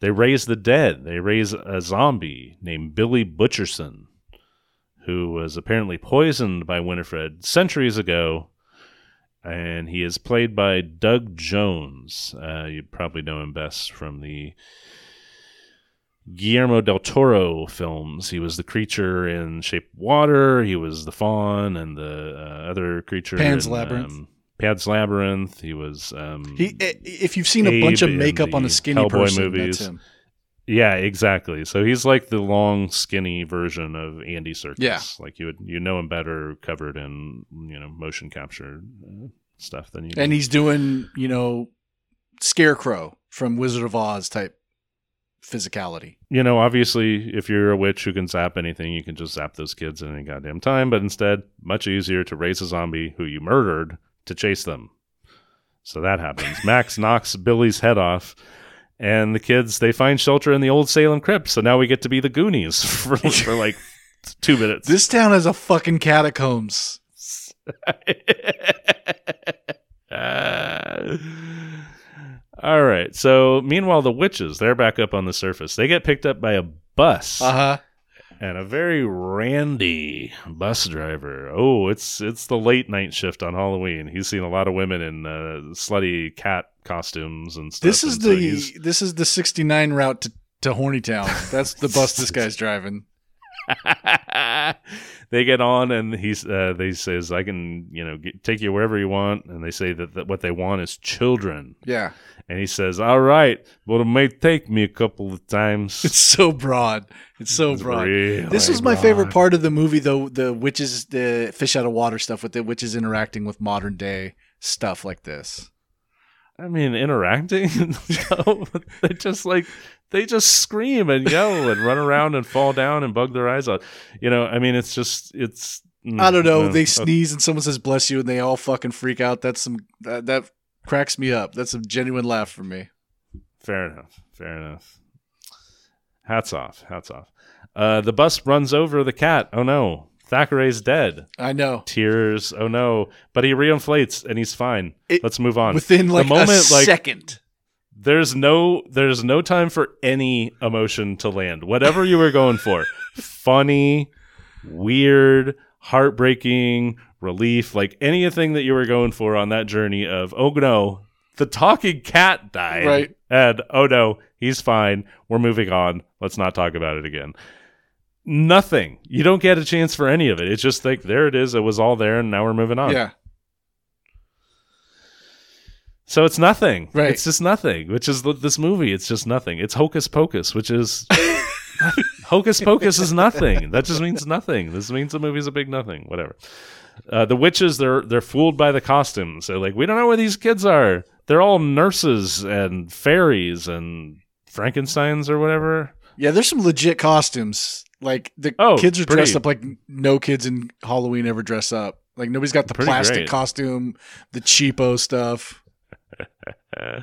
They raise the dead. They raise a zombie named Billy Butcherson, who was apparently poisoned by Winifred centuries ago. And he is played by Doug Jones. Uh, you probably know him best from the Guillermo del Toro films. He was the creature in Shape of Water. He was the fawn and the uh, other creature. Pan's in, Labyrinth. Um, Pan's Labyrinth. He was. Um, He, if you've seen a bunch of makeup on the a skinny Hellboy person, movies. that's him. yeah, exactly. So he's like the long, skinny version of Andy Serkis. Yeah. like you would you know him better covered in you know motion capture uh, stuff than you. do. And he's doing, you know, Scarecrow from Wizard of Oz type physicality. you know, obviously, if you're a witch who can zap anything, you can just zap those kids in any goddamn time. But instead, much easier to raise a zombie who you murdered to chase them. So that happens. Max knocks Billy's head off, and the kids they find shelter in the old Salem crypt. So now we get to be the Goonies for, for like two minutes. This town has a fucking catacombs. Uh, all right. So meanwhile, the witches they're back up on the surface. They get picked up by a bus Uh huh. And a very randy bus driver. Oh, it's it's the late night shift on Halloween. He's seen a lot of women in uh, slutty cat costumes and stuff. This is and so the he's- this is the 69 route to, to Hornytown. That's the bus this guy's driving. they get on and he's uh, they says I can you know get, take you wherever you want and they say that, that what they want is children Yeah. and he says all right but it may take me a couple of times It's so broad. It's so It's broad. really This was my favorite part of the movie, though. The witches, the fish out of water stuff with the witches interacting with modern day stuff like this. I mean interacting no, they just like they just scream and yell and run around and fall down and bug their eyes out you know I mean it's just it's mm, I don't know. uh, they okay. sneeze and someone says "bless you" and they all fucking freak out. That's some that, that cracks me up. That's a genuine laugh for me. Fair enough. Fair enough. Hats off. Hats off. Uh, the bus runs over the cat. Oh no. Thackery's dead. I know. Tears. Oh no. But he reinflates and he's fine. It- Let's move on. Within like moment, a like- second. There's no there's no time for any emotion to land. Whatever you were going for. Funny, weird, heartbreaking, relief, like anything that you were going for on that journey of oh no, the talking cat died. Right. And oh no, he's fine. We're moving on. Let's not talk about it again. Nothing. You don't get a chance for any of it. It's just like there it is. It was all there, and now we're moving on. Yeah. So it's nothing. Right. It's just nothing. Which is this movie. It's just nothing. It's hocus pocus, which is hocus pocus is nothing. That just means nothing. This means the movie's a big nothing. Whatever. Uh, the witches, they're they're fooled by the costumes. They're like, we don't know where these kids are. They're all nurses and fairies and Frankenstein's or whatever. Yeah, there's some legit costumes. Like the Oh, kids are dressed up like no kids in Halloween ever dress up. Like nobody's got the Pretty plastic great. costume, the cheapo stuff. Uh,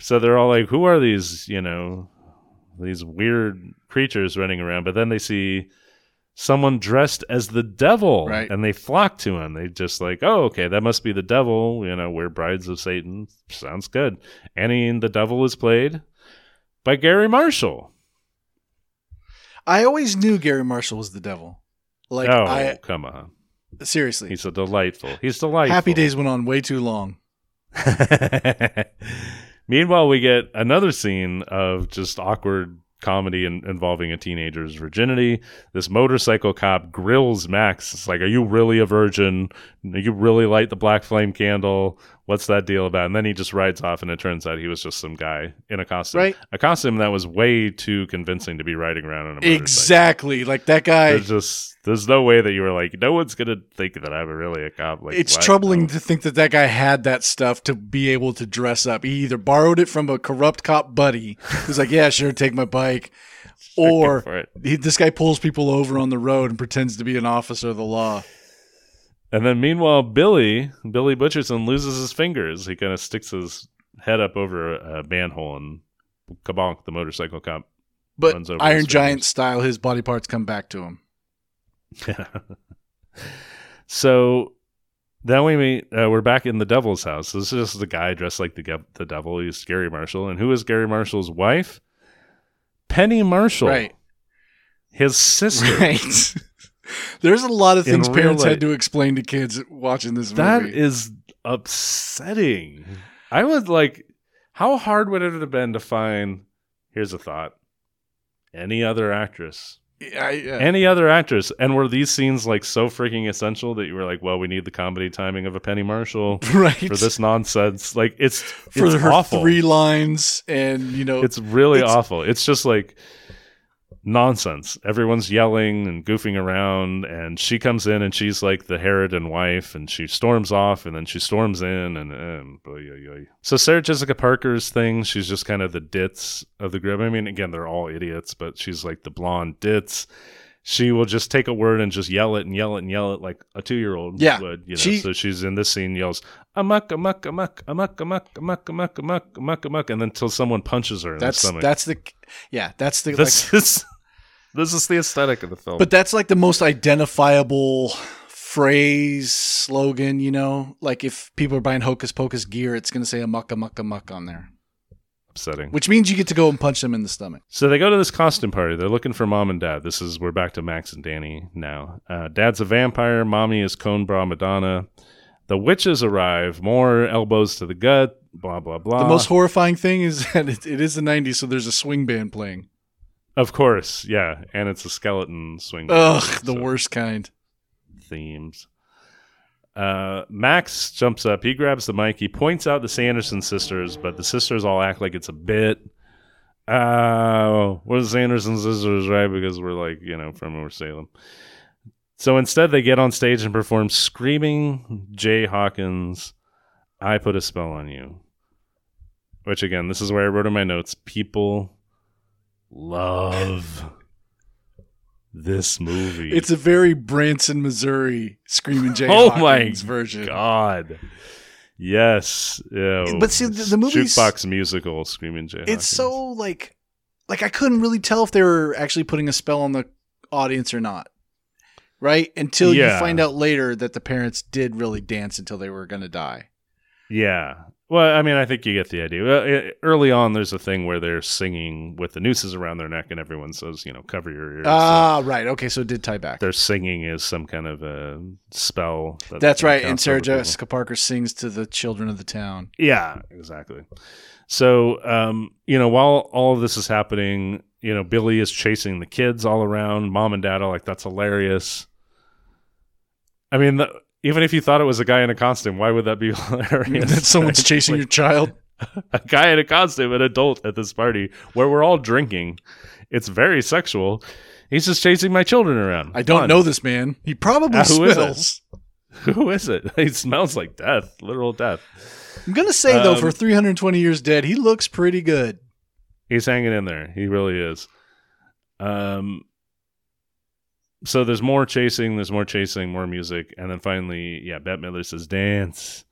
so they're all like, "Who are these? You know, these weird creatures running around?" But then they see someone dressed as the devil, Right. And they flock to him. They just like, "Oh, okay, that must be the devil." You know, we're brides of Satan. Sounds good. Annie and the devil is played by Garry Marshall. I always knew Garry Marshall was the devil. Like oh, I come on, seriously, he's a delightful. He's delightful. Happy Days went on way too long. Meanwhile, we get another scene of just awkward comedy in, involving a teenager's virginity. This motorcycle cop grills Max. It's like, "Are you really a virgin? You really light the black flame candle? What's that deal about? And then he just rides off, and it turns out he was just some guy in a costume, Right. A costume that was way too convincing to be riding around on a motorcycle. Exactly. Like that guy. There's just there's no way that you were like, no one's gonna think that I'm really a cop. Like, it's what? troubling No. to think that that guy had that stuff to be able to dress up. He either borrowed it from a corrupt cop buddy who's like, "Yeah, sure, take my bike," or he, this guy pulls people over on the road and pretends to be an officer of the law. And then meanwhile, Billy Billy Butcherson loses his fingers. He kind of sticks his head up over a manhole, and Kabonk, the motorcycle cop, But Runs over Iron Giant style, his body parts come back to him. so then we meet. Uh, we're back in the Devil's house. This is just the guy dressed like the the devil. He's Garry Marshall, and who is Garry Marshall's wife? Penny Marshall, Right. His sister. Right. There's a lot of things parents life- had to explain to kids watching this That movie. is upsetting. I would like. How hard would it have been to find? Here's a thought. Any other actress, yeah. any other actress, and were these scenes like so freaking essential that you were like, well, we need the comedy timing of a Penny Marshall right for this nonsense. Like it's for it's her awful. three lines, and you know, It's really It's- awful. It's just like nonsense. Everyone's yelling and goofing around, and she comes in and she's like the Harridan wife, and she storms off, and then she storms in, and, and boy, oy, oy. so Sarah Jessica Parker's thing. She's just kind of the ditz of the group. I mean, again, they're all idiots, but she's like the blonde ditz. She will just take a word and just yell it and yell it and yell it like a two year old Yeah. would. You know, She- so she's in this scene yells amok amok amok amok amok amok amok amok amok amok, and then until someone punches her in that's the stomach. that's the yeah that's the like, This is this is the aesthetic of the film. but that's like the most identifiable phrase slogan. You know, like if people are buying Hocus Pocus gear, it's going to say "amuck amuck amuck" on there, upsetting. which means you get to go and punch them in the stomach. So they go to this costume party. They're looking for mom and dad. This is we're back to Max and Danny now. Uh, Dad's a vampire. Mommy is Cone Bra Madonna. The witches arrive. More elbows to the gut. Blah blah blah. The most horrifying thing is that it, it is the '90s, so there's a swing band playing. of course, yeah, and it's a skeleton swing. band, Ugh, the so worst kind. themes. Uh, Max jumps up. He grabs the mic. He points out the Sanderson sisters, but the sisters all act like it's a bit. Oh, we're the Sanderson sisters, right? Because we're like, you know, from North Salem. So instead, they get on stage and perform Screaming Jay Hawkins, I Put a Spell on You. Which, again, this is where I wrote in my notes people love this movie. It's a very Branson, Missouri screaming Jay Oh Hawkins my version. God. Yes. Yeah. But see, the- the movie's- jukebox musical, Screaming Jay. It's Hawkins. so like, like I couldn't really tell if they were actually putting a spell on the audience or not. Right until you find out later that the parents did really dance until they were going to die. Yeah. Well, I mean, I think you get the idea. Early on, there's a thing where they're singing with the nooses around their neck, and everyone says, you know, cover your ears. So Ah, right. Okay, so it did tie back. their singing is some kind of a spell. that That's right. And Sarah. Jessica Parker sings to the children of the town. Yeah, exactly. So, um, you know, while all of this is happening, you know, Billy is chasing the kids all around. Mom and dad are like, that's hilarious. I mean, the, even if you thought it was a guy in a costume, why would that be hilarious? that someone's chasing your child. a guy in a costume, an adult at this party where we're all drinking. It's very sexual. He's just chasing my children around. I don't Fun. know this man. He probably Ah, who is it? smells. Who is it? He smells like death, literal death. I'm gonna say though, Um, for 320 years dead, he looks pretty good. He's hanging in there. He really is. Um. So there's more chasing. There's more chasing. More music, and then finally, yeah, Bette Midler says, "Dance,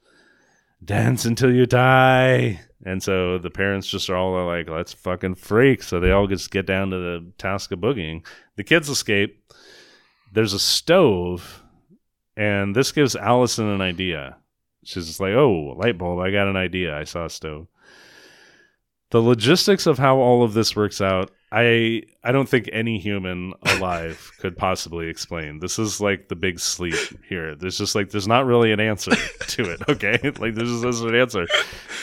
dance until you die." And so the parents just are all like, "Let's fucking freak!" So they all just get down to the task of boogieing. The kids escape. There's a stove, and this gives Allison an idea. She's just like, "Oh, light bulb! I got an idea. I saw a stove." the logistics of how all of this works out i i don't think any human alive could possibly explain. This is like the big sleep here. There's just like there's not really an answer to it okay? Like there's just there's an answer.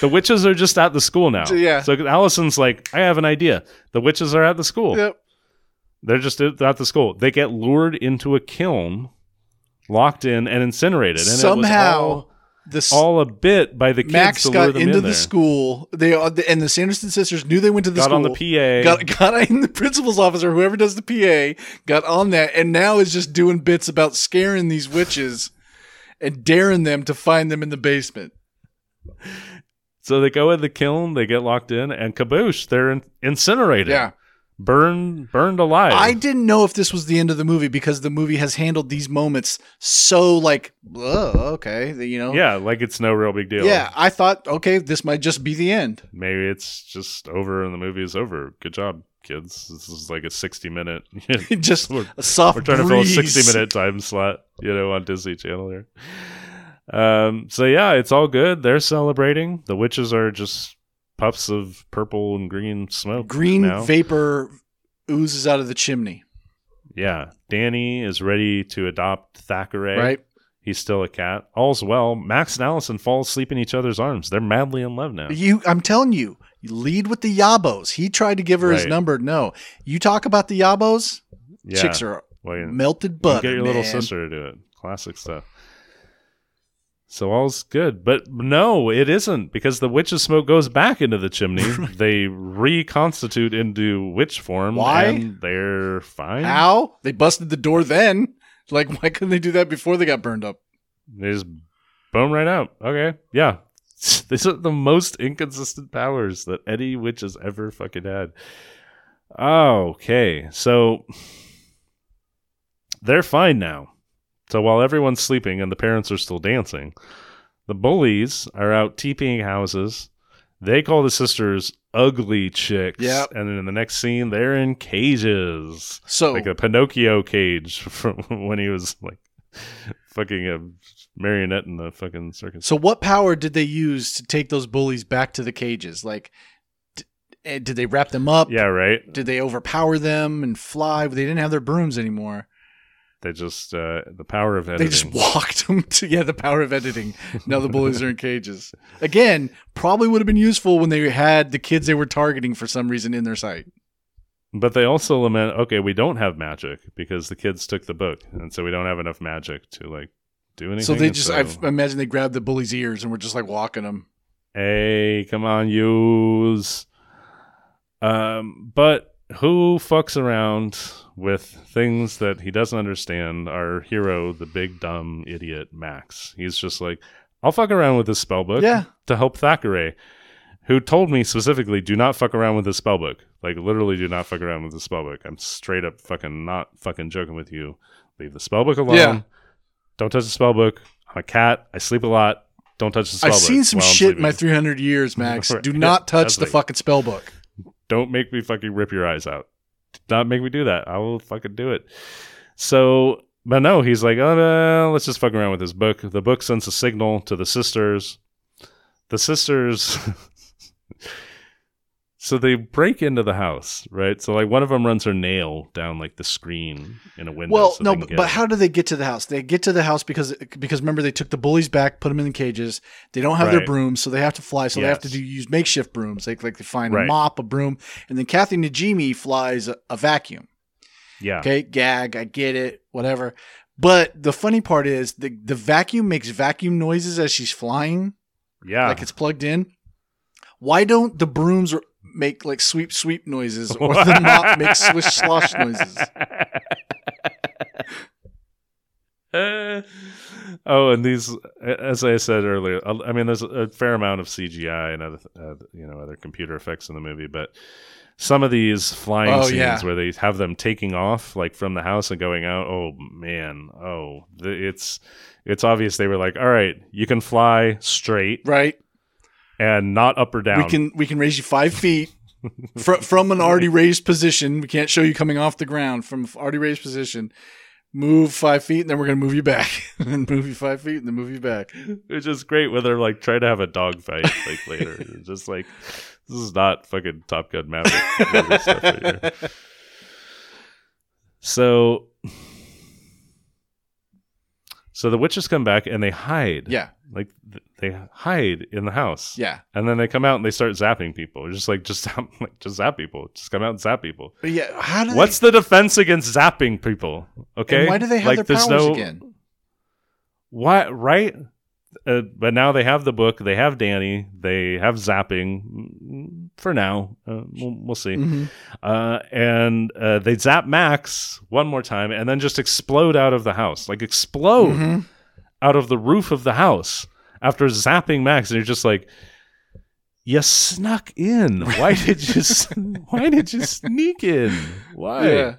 The witches are just at the school now. Yeah. so allison's like i have an idea. The witches are at the school. Yep. they're just at the school. They get lured into a kiln locked in and incinerated and Somehow, all- the s- all a bit by the kids Max got into in the school. They uh, and the Sanderson sisters knew they went to the got school. Got on the PA. Got got in the principal's office or whoever does the PA. Got on that and now is just doing bits about scaring these witches and daring them to find them in the basement. so they go in the kiln, they get locked in, and kaboosh, they're in- incinerated. Yeah. Burned, burned alive. I didn't know if this was the end of the movie because the movie has handled these moments so like, oh, okay, you know. yeah, like it's no real big deal. Yeah, I thought, okay, this might just be the end. maybe it's just over and the movie is over. Good job, kids. This is like a sixty-minute. just we're, a soft we're trying to fill a sixty-minute time slot, you know, on Disney Channel here. Um. So yeah, it's all good. They're celebrating. The witches are just puffs of purple and green smoke. Green now. vapor oozes out of the chimney, Yeah, Danny is ready to adopt Thackery. right? He's still a cat. All's well. Max and Allison fall asleep in each other's arms. They're madly in love now. You, I'm telling you, you lead with the yabos. He tried to give her his number. No, you talk about the yabos. Yeah. Chicks are Well, you- melted you butter. get your little sister to do it. Classic stuff. So all's good. But no, it isn't because the witch's smoke goes back into the chimney. they reconstitute into witch form. Why? And they're fine. How they busted the door then? Like, why couldn't they do that before they got burned up? They just boom right out. Okay. Yeah. These are the most inconsistent powers that any witch has ever fucking had. Okay. So they're fine now. So while everyone's sleeping and the parents are still dancing, the bullies are out TPing houses. They call the sisters ugly chicks. Yep. And then in the next scene, they're in cages So like a Pinocchio cage from when he was like fucking a marionette in the fucking circus. So what power did they use to take those bullies back to the cages? Like, eh, did they wrap them up? Yeah, right. Did they overpower them and fly? They didn't have their brooms anymore. They just uh the power of editing. They just walked them to yeah, the power of editing. Now the bullies are in cages. Again, probably would have been useful when they had the kids they were targeting for some reason in their sight. but they also lament, okay, we don't have magic because the kids took the book, and so we don't have enough magic to like do anything. So they just, so- I imagine they grabbed the bully's ears and were just like walking them. hey, come on, use. Um, but who fucks around with things that he doesn't understand? Our hero, the big dumb idiot Max. He's just like, I'll fuck around with this spell book Yeah. to help Thackery, who told me specifically, do not fuck around with this spell book. Like literally, do not fuck around with the spell book. I'm straight up fucking not fucking joking with you. Leave the spell book alone. Yeah. Don't touch the spell book. I'm a cat. I sleep a lot. Don't touch the spell I've seen some shit in my 300 years, Max. Do not touch That's the like- fucking spell book. Don't make me fucking rip your eyes out. Not make me do that. I will fucking do it. So, but no, he's like, oh, no, let's just fuck around with this book. The book sends a signal to the sisters. The sisters. so they break into the house, right? So, like, one of them runs her nail down, like, the screen in a window. Well, so no, but, but how do they get to the house? They get to the house because because remember they took the bullies back, put them in the cages. They don't have their brooms, so they have to fly. So they have to do use makeshift brooms. Like like they find a mop, a broom, and then Kathy Najimy flies a, a vacuum. Yeah. Okay, gag, I get it, whatever. But the funny part is the the vacuum makes vacuum noises as she's flying, Yeah. like it's plugged in. Why don't the brooms make like sweep sweep noises or the mop make swish slosh noises? Uh, oh, and these, as I said earlier, I mean, there's a fair amount of CGI and other, uh, you know, other computer effects in the movie, but some of these flying Oh, scenes yeah. where they have them taking off like from the house and going out. Oh man, oh, the, it's it's obvious they were like, all right, you can fly straight Right? And not up or down. We can we can raise you five feet fr- from an already raised position. We can't show you coming off the ground from already raised position. Move five feet, and then we're gonna move you back, and move you five feet, and then move you back. It's just great when they're like trying to have a dog fight like later. It's just like this is not fucking Top Gun Maverick stuff right here. So, so the witches come back and they hide. Yeah, like th- they hide in the house. yeah. and then they come out and they start zapping people. Just like just zap, like just zap people. Just come out and zap people. But yeah, how do What's the defense against zapping people? Okay, and why do they have Like, their powers no- again? Why? Right? uh, but now they have the book. They have Danny. They have zapping mm, for now. Uh, we'll, we'll see. Mhm. Uh, and uh, they zap Max one more time, and then just explode out of the house, like explode Mhm. Out of the roof of the house after zapping Max. And you're just like, you snuck in. Why did you? why did you sneak in? Why? Yeah.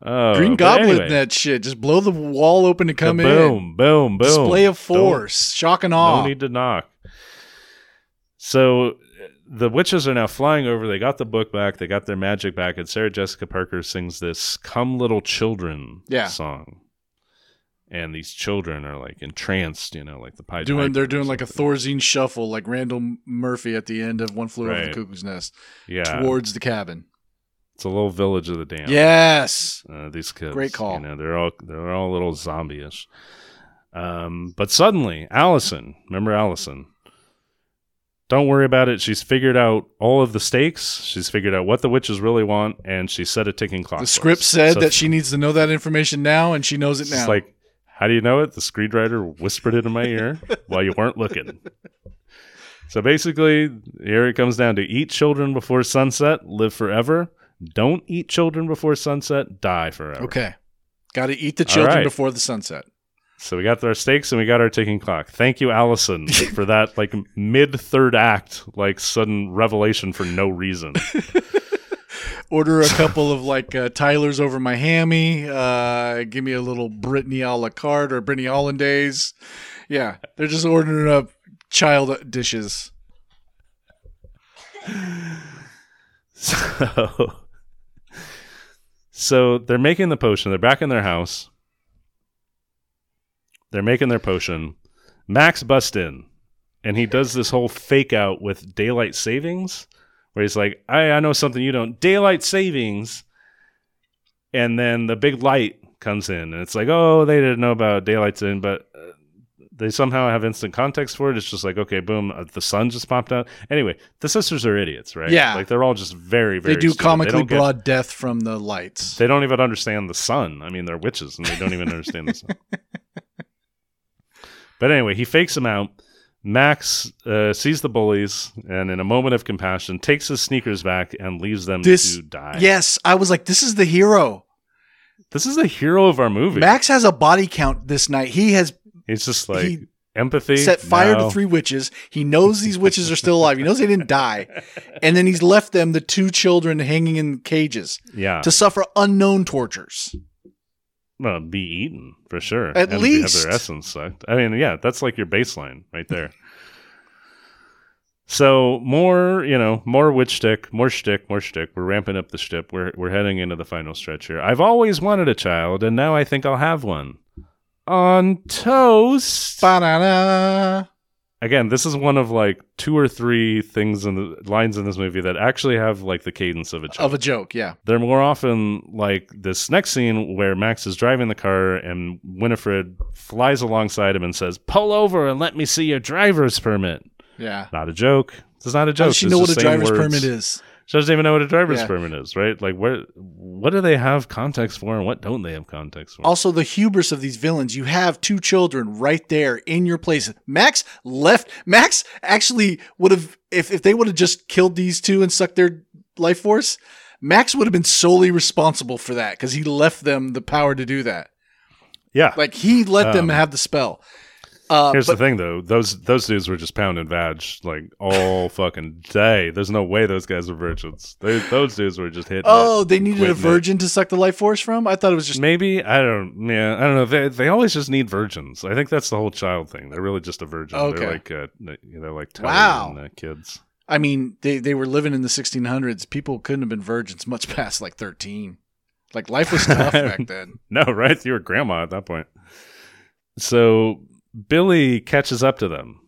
Oh, Green Goblin anyway. that shit. Just blow the wall open to come in. boom, boom, boom. Display of Don't- force. Shock and awe. No need to knock. So the witches are now flying over. They got the book back. They got their magic back. And Sarah Jessica Parker sings this "Come Little Children" Yeah. song. And these children are like entranced, you know, like the Pied doing they're doing like a. Thorazine shuffle like Randall Murphy at the end of One Flew Over the Cuckoo's Nest yeah. towards the cabin. it's a little village of the damned. Yes. uh, these kids. Great call. You know, they're all they're all a little zombie-ish. Um, but suddenly, Allison, remember Allison? Don't worry about it. She's figured out all of the stakes. She's figured out what the witches really want, and she set a ticking clock. The script said So that she needs to know that information now, and she knows it It's now. like, how do you know it? The screenwriter whispered it in my ear while you weren't looking. So basically, here it comes down to eat children before sunset, live forever. Don't eat children before sunset, die forever. okay, got to eat the children right. before the sunset. So we got our stakes and we got our ticking clock. Thank you, Allison, for that like mid third act, like sudden revelation for no reason. Order a couple of like uh, Tyler's over my hammy. Uh, give me a little Brittany a la carte or Brittany hollandaise. Yeah, they're just ordering up child dishes. So, so they're making the potion. They're back in their house. They're making their potion. Max busts in, and he does this whole fake out with daylight savings, where he's like, "I I know something you don't. Daylight savings." And then the big light comes in, and it's like, "Oh, they didn't know about daylight saving, but." Uh, they somehow have instant context for it. It's just like, okay, boom, uh, the sun just popped out. Anyway, the sisters are idiots, right? Yeah. like they're all just very, very. They do stupid. comically don't get- broad death from the lights. they don't even understand the sun. I mean, they're witches and they don't even understand the sun. But anyway, he fakes them out. Max uh, sees the bullies and, in a moment of compassion, takes his sneakers back and leaves them This- to die. yes, I was like, this is the hero. This is the hero of our movie. Max has a body count this night. He has He's just like he empathy. set fire no. to three witches. He knows these witches are still alive. He knows they didn't die. And then he's left them, the two children, hanging in cages Yeah, to suffer unknown tortures. Well, be eaten for sure. At and least. have their essence sucked. I mean, yeah, that's like your baseline right there. so more, you know, more witch stick, more shtick, more shtick. We're ramping up the shtick. We're we're heading into the final stretch here. I've always wanted a child, and now I think I'll have one. On toast. Ba-da-da. Again, this is one of like two or three things in the lines in this movie that actually have like the cadence of a joke. Of a joke, yeah. They're more often like this next scene where Max is driving the car and Winifred flies alongside him and says, "Pull over and let me see your driver's permit." Yeah. Not a joke. It's not a joke. How does she It's know what a driver's words. permit is? She doesn't even know what a driver's Yeah. permit is, right? Like, where, what do they have context for, and what don't they have context for? Also, the hubris of these villains. You have two children right there in your place. Max left. Max actually would have, if, if they would have just killed these two and sucked their life force, Max would have been solely responsible for that because he left them the power to do that. yeah. Like he let them Um, have the spell. Uh, Here's but the thing, though. Those those dudes were just pounding vag like all fucking day. There's no way those guys were virgins. They, those dudes were just hitting. it. oh, they needed a Wait a minute. virgin to suck the life force from. I thought it was just Maybe I don't. Yeah, I don't know. They they always just need virgins. I think that's the whole child thing. They're really just a virgin. Okay. They're like uh, they're like Wow. uh, kids. I mean, they, they were living in the 1600s. People couldn't have been virgins much past like 13. Like life was tough back then. No, right? You were grandma at that point. So Billy catches up to them,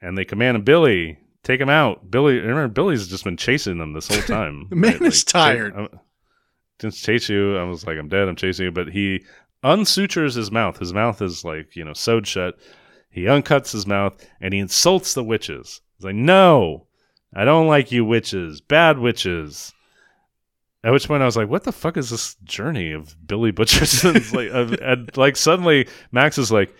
and they command him, Billy, take him out. Billy, remember, Billy's just been chasing them this whole time. The man right? is tired. "Chase- Just chase you. I was like, I'm dead. I'm chasing you. But he unsutures his mouth. His mouth is like, you know, sewed shut. He uncuts his mouth and he insults the witches. He's like, No, I don't like you witches. Bad witches. At which point I was like, "What the fuck is this journey of Billy Butcherson's like?" and like suddenly Max is like,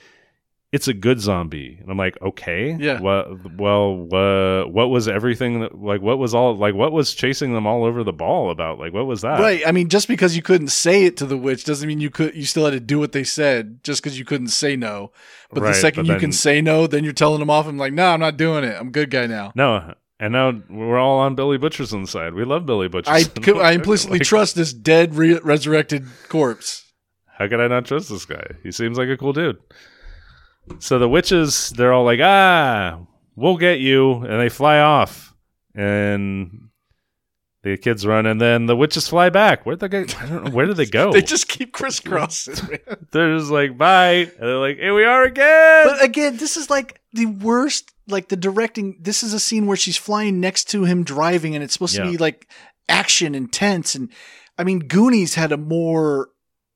it's a good zombie. And I'm like, okay, Yeah. What? Well, uh, what was everything that like? What was all like? What was chasing them all over the ball about? Like, what was that? Right. I mean, just because you couldn't say it to the witch doesn't mean you could. You still had to do what they said, just because you couldn't say no. But Right, the second but you can say no, then you're telling them off. I'm like, no, I'm not doing it. I'm a good guy now. No. And now we're all on Billy Butcherson's side. We love Billy Butcherson. I I implicitly Like, trust this dead re- resurrected corpse. How could I not trust this guy? He seems like a cool dude. So the witches, they're all like, ah, we'll get you. And they fly off. And the kids run. And then the witches fly back. Where'd they go? I don't know. Where did they go? They just keep crisscrossing. they're just like, bye. And they're like, here we are again. but again, this is like the worst. Like the directing. This is a scene where she's flying next to him driving, and it's supposed to be like action intense. And I mean, Goonies had a more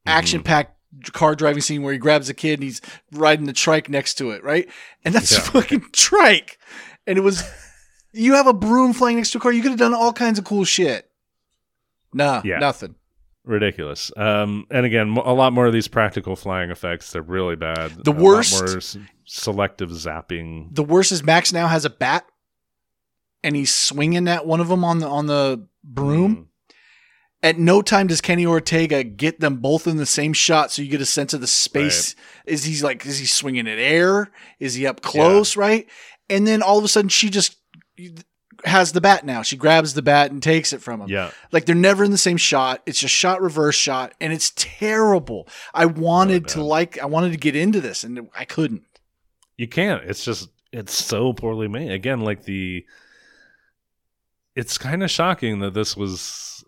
Mm-hmm. action packed car driving scene where he grabs a kid and he's riding the trike next to it, right? And that's Yeah. fucking trike. And it was, you have a broom flying next to a car. You could have done all kinds of cool shit. Nah, Yeah. nothing. Ridiculous. Um, and again, a lot more of these practical flying effects. They're really bad. The A worst- selective zapping. The worst is Max now has a bat and he's swinging at one of them on the, on the broom. Mm. At no time does Kenny Ortega get them both in the same shot, so you get a sense of the space. Is he like is he swinging at air? Is he up close? Right, and then all of a sudden she just has the bat now. She grabs the bat and takes it from him. Yeah. Like they're never in the same shot. It's just shot reverse shot, and it's terrible. I wanted to like I wanted to get into this, and I couldn't. You can't. It's just it's so poorly made. Again, like the it's kind of shocking that this was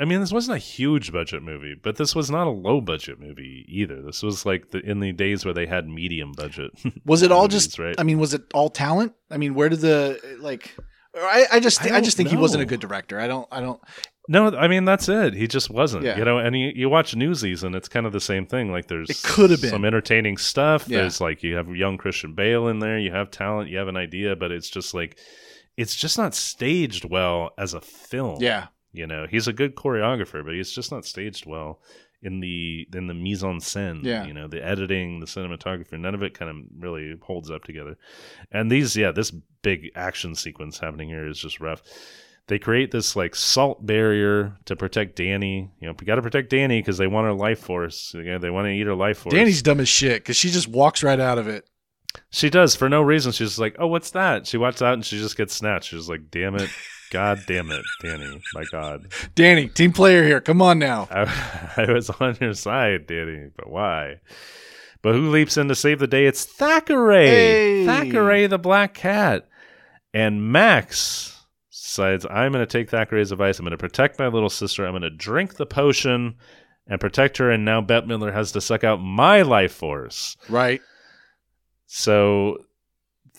I mean, this wasn't a huge budget movie, but this was not a low budget movie either. This was like the in the days where they had medium budget. Was it all movies, just? right? I mean, was it all talent? I mean, where did the like? I, I just I I, just think he wasn't a good director. I don't I don't. No, I mean that's it. He just wasn't. Yeah. You know, and you, you watch Newsies and it's kind of the same thing. Like there's It could have been. some entertaining stuff. Yeah. There's like you have young Christian Bale in there, you have talent, you have an idea, but it's just like it's just not staged well as a film. Yeah, You know, he's a good choreographer, but he's just not staged well in the in the mise en scène. Yeah. You know, the editing, the cinematography, none of it kind of really holds up together. And these, yeah, this big action sequence happening here is just rough. They create this like salt barrier to protect Danny. You know, we got to protect Danny because they want her life force. You know, they want to eat her life force. Danny's dumb as shit because she just walks right out of it. She does for no reason. She's just like, "Oh, what's that?" She walks out and she just gets snatched. She's like, "Damn it, God damn it, Danny, my God." Danny, team player here. Come on now. I, I was on your side, Danny, but why? But who leaps in to save the day? It's Thackery. Hey. Thackery, the black cat. And Max decides, I'm going to take Thackery's advice. I'm going to protect my little sister. I'm going to drink the potion and protect her. And now Bette Midler has to suck out my life force. Right. So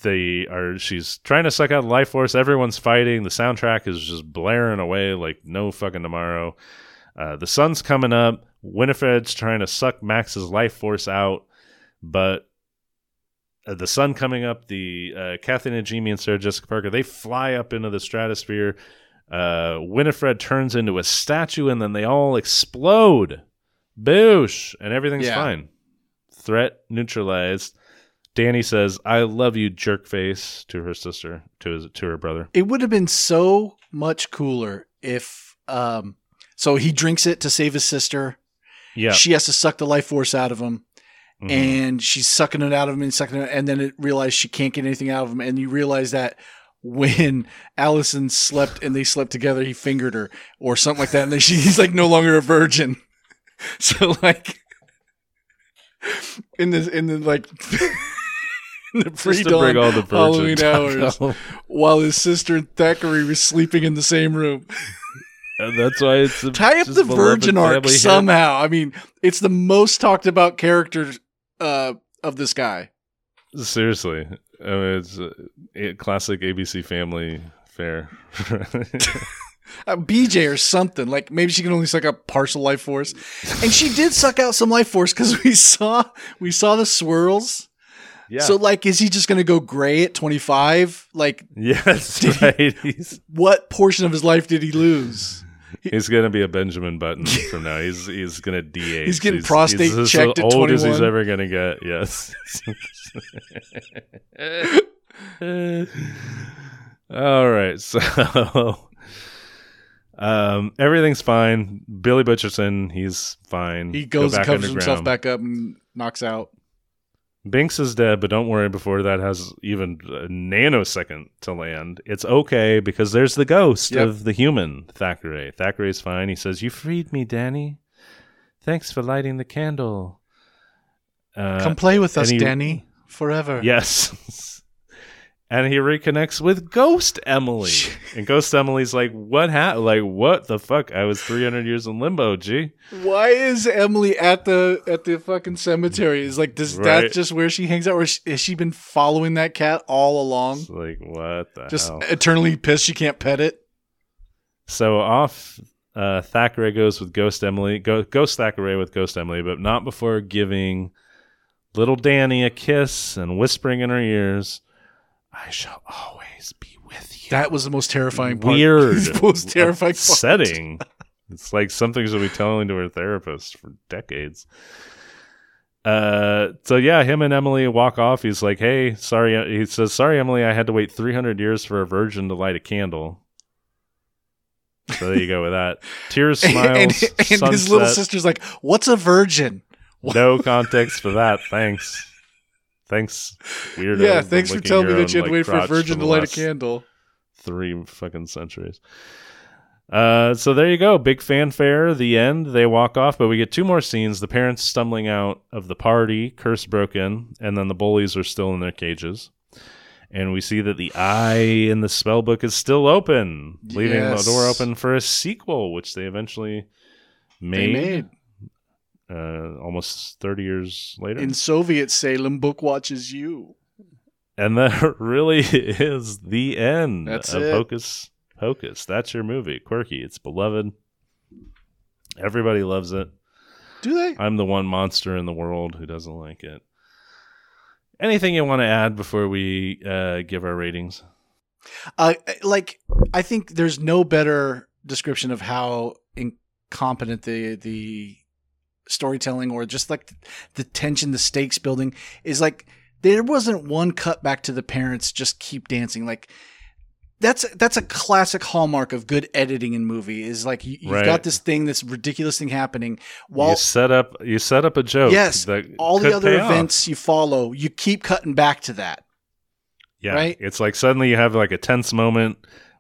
they are she's trying to suck out life force. Everyone's fighting. The soundtrack is just blaring away like no fucking tomorrow. Uh, the sun's coming up. Winifred's trying to suck max's life force out but uh, the sun coming up the uh, kathy najimy and sarah jessica parker they fly up into the stratosphere. Uh, winifred turns into a statue and then they all explode. Boosh! And everything's Yeah. fine. Threat neutralized Danny says, "I love you, jerkface," to her sister, to his, to her brother. It would have been so much cooler if um so he drinks it to save his sister. Yeah, She has to suck the life force out of him. Mhm. and she's sucking it out of him and sucking it, and then it realized she can't get anything out of him, and you realize that when Allison slept and they slept together, he fingered her or something like that, and then she, he's like no longer a virgin. So like in the in the like in the Just to pre-dawn bring all the virgin Halloween hours, while his sister and Thackery were sleeping in the same room. And that's why it's a, Tie up the virgin arc family hit. somehow. I mean, it's the most talked about character uh, of this guy. Seriously, I mean, it's a, a classic ABC Family fare. Uh, BJ or something. Like maybe she can only suck up partial life force, and she did suck out some life force because we saw we saw the swirls. Yeah. So like, is he just gonna go gray at twenty five? Like, yes, right. He's, what portion of his life did he lose? He's gonna be a Benjamin Button from now. He's he's gonna de He's getting prostate as checked at old as he's ever gonna get. Yes. All right, so um, everything's fine. Billy Butcherson, he's fine. He Go goes and covers himself back up and knocks out. Binx is dead, but don't worry. Before that has even a nanosecond to land, it's okay because there's the ghost Yep. of the human Thackery. Thackery's fine. He says, "You freed me, Danny. Thanks for lighting the candle." Uh, Come play with us, he- Danny, forever. Yes. and he reconnects with Ghost Emily. and Ghost Emily's like, "What happened? Like, what the fuck? I was 300 years in limbo, G." Why is Emily at the at the fucking cemetery? Is like, does Right. that just where she hangs out? Or has she been following that cat all along? It's like, what the Just hell? eternally pissed she can't pet it. So off uh, Thackery goes with Ghost Emily, go, Ghost Thackery with Ghost Emily, but not before giving little Danny a kiss and whispering in her ears, "I shall always be with you." That was the most terrifying part. weird, most terrifying part. setting. It's like something she'll be telling to her therapist for decades. Uh, so yeah, him and Emily walk off. He's like, "Hey, sorry." He says, "Sorry, Emily. I had to wait 300 years for a virgin to light a candle." So there you go with that. Tears, smiles, and, and his little sister's like, "What's a virgin?" No context for that. Thanks. Thanks, weirdo. yeah, thanks for telling me that you had to wait for a virgin to light a candle. Three fucking centuries. Uh, so there you go. Big fanfare. The end. They walk off, but we get two more scenes. The parents stumbling out of the party, curse broken, and then the bullies are still in their cages. And we see that the eye in the spell book is still open, leaving Yes. the door open for a sequel, which they eventually They made, made Uh, almost 30 years later. in Soviet Salem. Book watches you. And that really is the end That's of it. Hocus Pocus. That's your movie. Quirky. It's beloved. Everybody loves it. Do they? I'm the one monster in the world who doesn't like it. Anything you want to add before we uh, give our ratings? Uh, like I think there's no better description of how incompetent the the storytelling or just like the tension, the stakes building is. Like there wasn't one cut back to the parents just keep dancing. Like that's that's a classic hallmark of good editing in movie. Is like you, you've Right. got this thing, this ridiculous thing happening while you set up you set up a joke. Yes, that all the other pay off. events you follow, you keep cutting back to that. Yeah, right? It's like suddenly you have like a tense moment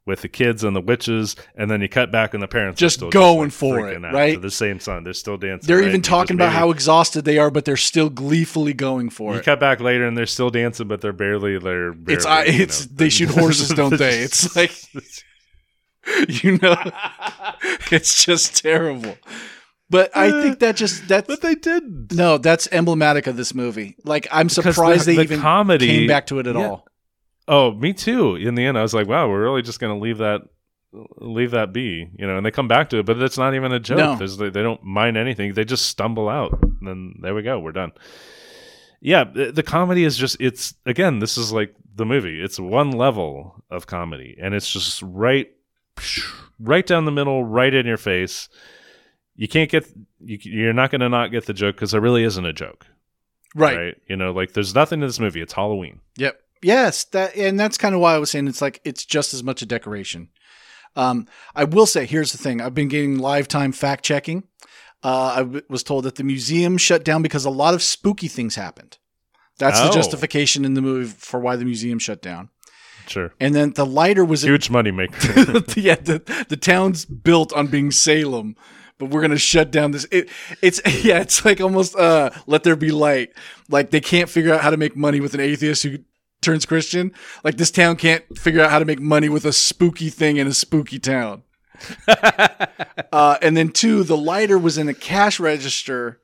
with the kids and the witches, and then you cut back and the parents Just going like, for it, right? To the same song, they're still dancing. They're right? even talking about maybe- how exhausted they are, but they're still gleefully going for You it. You cut back later and they're still dancing, but they're barely. They're barely, It's I- it's- know, they shoot horses, don't they? It's like- you know, it's just terrible. But I think that just that's but they did. no, that's emblematic of this movie. Like I'm Because surprised the- they the even comedy came back to it at Yeah. all. Oh, me too. In the end, I was like, "Wow, we're really just going to leave that, leave that be," you know. And they come back to it, but it's not even a joke. No. There's, they, they don't mind anything. They just stumble out, and then there we go. We're done. Yeah, the, the comedy is just. It's again, this is like the movie. It's one level of comedy, and it's just right, right down the middle, right in your face. You can't get. You, you're not going to not get the joke because there really isn't a joke, Right. You know, like there's nothing to this movie. It's Halloween. Yep. Yes, that and that's kind of why I was saying it's like it's just as much a decoration. Um, I will say, here's the thing: I've been getting live time fact checking. Uh, I w- was told that the museum shut down because a lot of spooky things happened. That's the Oh. justification in the movie for why the museum shut down. Sure, And then the lighter was a huge moneymaker. yeah, the, the town's built on being Salem, but we're gonna shut down this. It, it's yeah, it's like almost uh, let there be light. Like they can't figure out how to make money with an atheist who turns Christian. Like this town can't figure out how to make money with a spooky thing in a spooky town. uh, and then two, the lighter was in a cash register.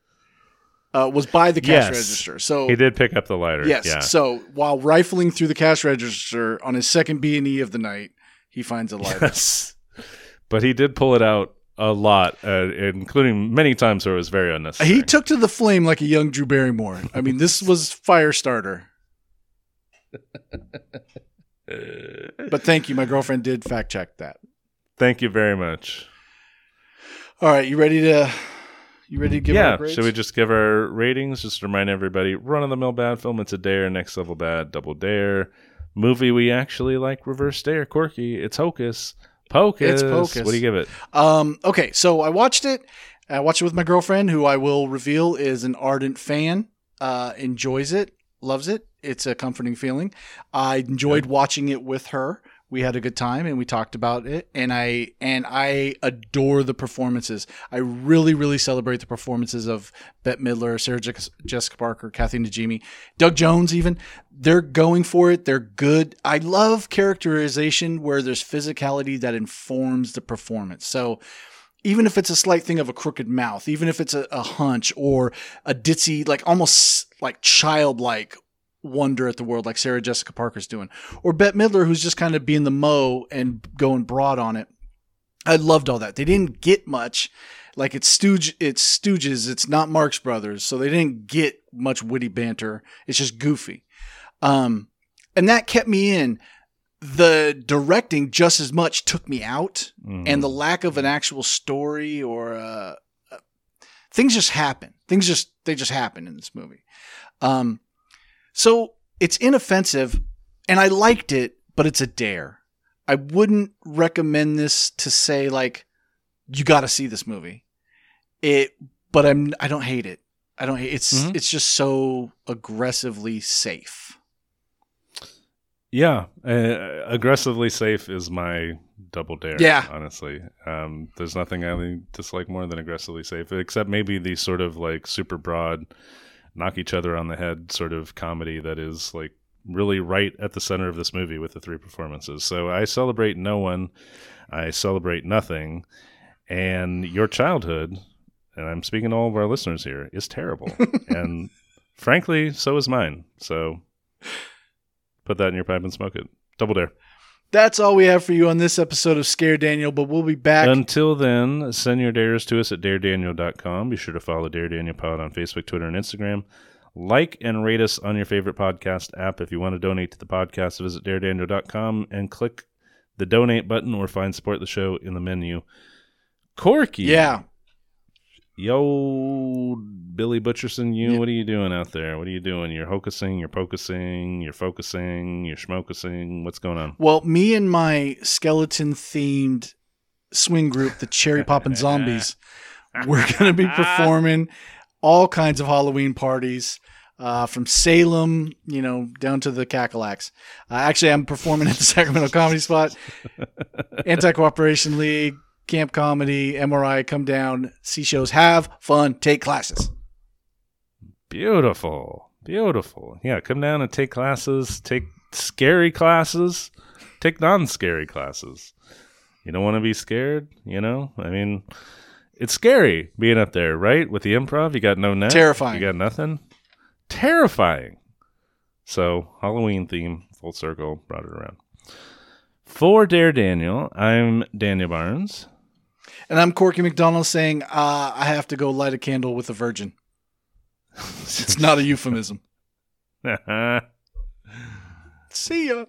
Uh, was by the cash Yes. register. So He did pick up the lighter. Yes. Yeah. So while rifling through the cash register on his second B and E of the night, he finds a lighter. Yes. But he did pull it out a lot, uh, including many times where it was very unnecessary. He took to the flame like a young Drew Barrymore. I mean, this was fire starter. But thank you, my girlfriend did fact check that. Thank you very much. All right, you ready to you ready to give yeah. Should we just give our ratings? Just to remind everybody: run of the mill bad film. It's a dare. Next level bad. Double dare. Movie we actually like. Reverse dare. Quirky. It's Hocus. Pocus. It's Pocus. What do you give it? Um, okay, so I watched it. I watched it with my girlfriend, who I will reveal is an ardent fan. Uh, enjoys it, loves it. It's a comforting feeling. I enjoyed watching it with her. We had a good time and we talked about it. And I and I adore the performances. I really, really celebrate the performances of Bette Midler, Sarah Jessica, Jessica Parker, Kathy Najimy, Doug Jones. Even they're going for it. They're good. I love characterization where there's physicality that informs the performance. So even if it's a slight thing of a crooked mouth, even if it's a, a hunch or a ditzy, like almost like childlike wonder at the world, like Sarah Jessica Parker's doing, or Bette Midler, who's just kind of being the mo and going broad on it. I loved all that. They didn't get much. Like it's Stooge, it's Stooges. It's not Marx Brothers, so they didn't get much witty banter. It's just goofy, um, and that kept me in. The directing just as much took me out Mhm. and the lack of an actual story or uh, uh, things just happen. Things just they just happen in this movie. Um, so it's inoffensive, and I liked it, but it's a dare. I wouldn't recommend this to say like you got to see this movie. It, but I'm I don't hate it. I don't hate it's Mhm. it's just so aggressively safe. Yeah, uh, aggressively safe is my double dare. Yeah. honestly, um, there's nothing I dislike more than aggressively safe, except maybe the sort of like super broad, knock each other on the head sort of comedy that is like really right at the center of this movie with the three performances. So I celebrate no one, I celebrate nothing, and your childhood, and I'm speaking to all of our listeners here, is terrible, and frankly, so is mine. So put that in your pipe and smoke it. Double dare. That's all we have for you on this episode of Scare Daniel, but we'll be back. Until then, send your dares to us at daredaniel.com. Be sure to follow Dare Daniel Pod on Facebook, Twitter, and Instagram. Like and rate us on your favorite podcast app. If you want to donate to the podcast, visit daredaniel.com and click the donate button or find support the show in the menu. Corky. yeah. Yo, Billy Butcherson, you, Yeah. what are you doing out there? What are you doing? You're hocusing, you're focusing, you're focusing, you're schmocusing. What's going on? Well, me and my skeleton themed swing group, the Cherry Poppin' Zombies, we're going to be performing all kinds of Halloween parties. Uh, from Salem, you know, down to the Cackalacks. Uh, actually, I'm performing at the Sacramento Comedy Spot, Anti Cooperation League, Camp Comedy, MRI. Come down, see shows, have fun, take classes. Beautiful. Beautiful. Yeah, come down and take classes, take scary classes, take non scary classes. You don't want to be scared, you know? I mean, it's scary being up there, right? With the improv, you got no net. Terrifying. You got nothing. Terrifying. So, Halloween theme, full circle, brought it around. For Dare Daniel, I'm Daniel Barnes. And I'm Corky McDonald saying, uh, I have to go light a candle with a virgin. It's not a euphemism. See ya.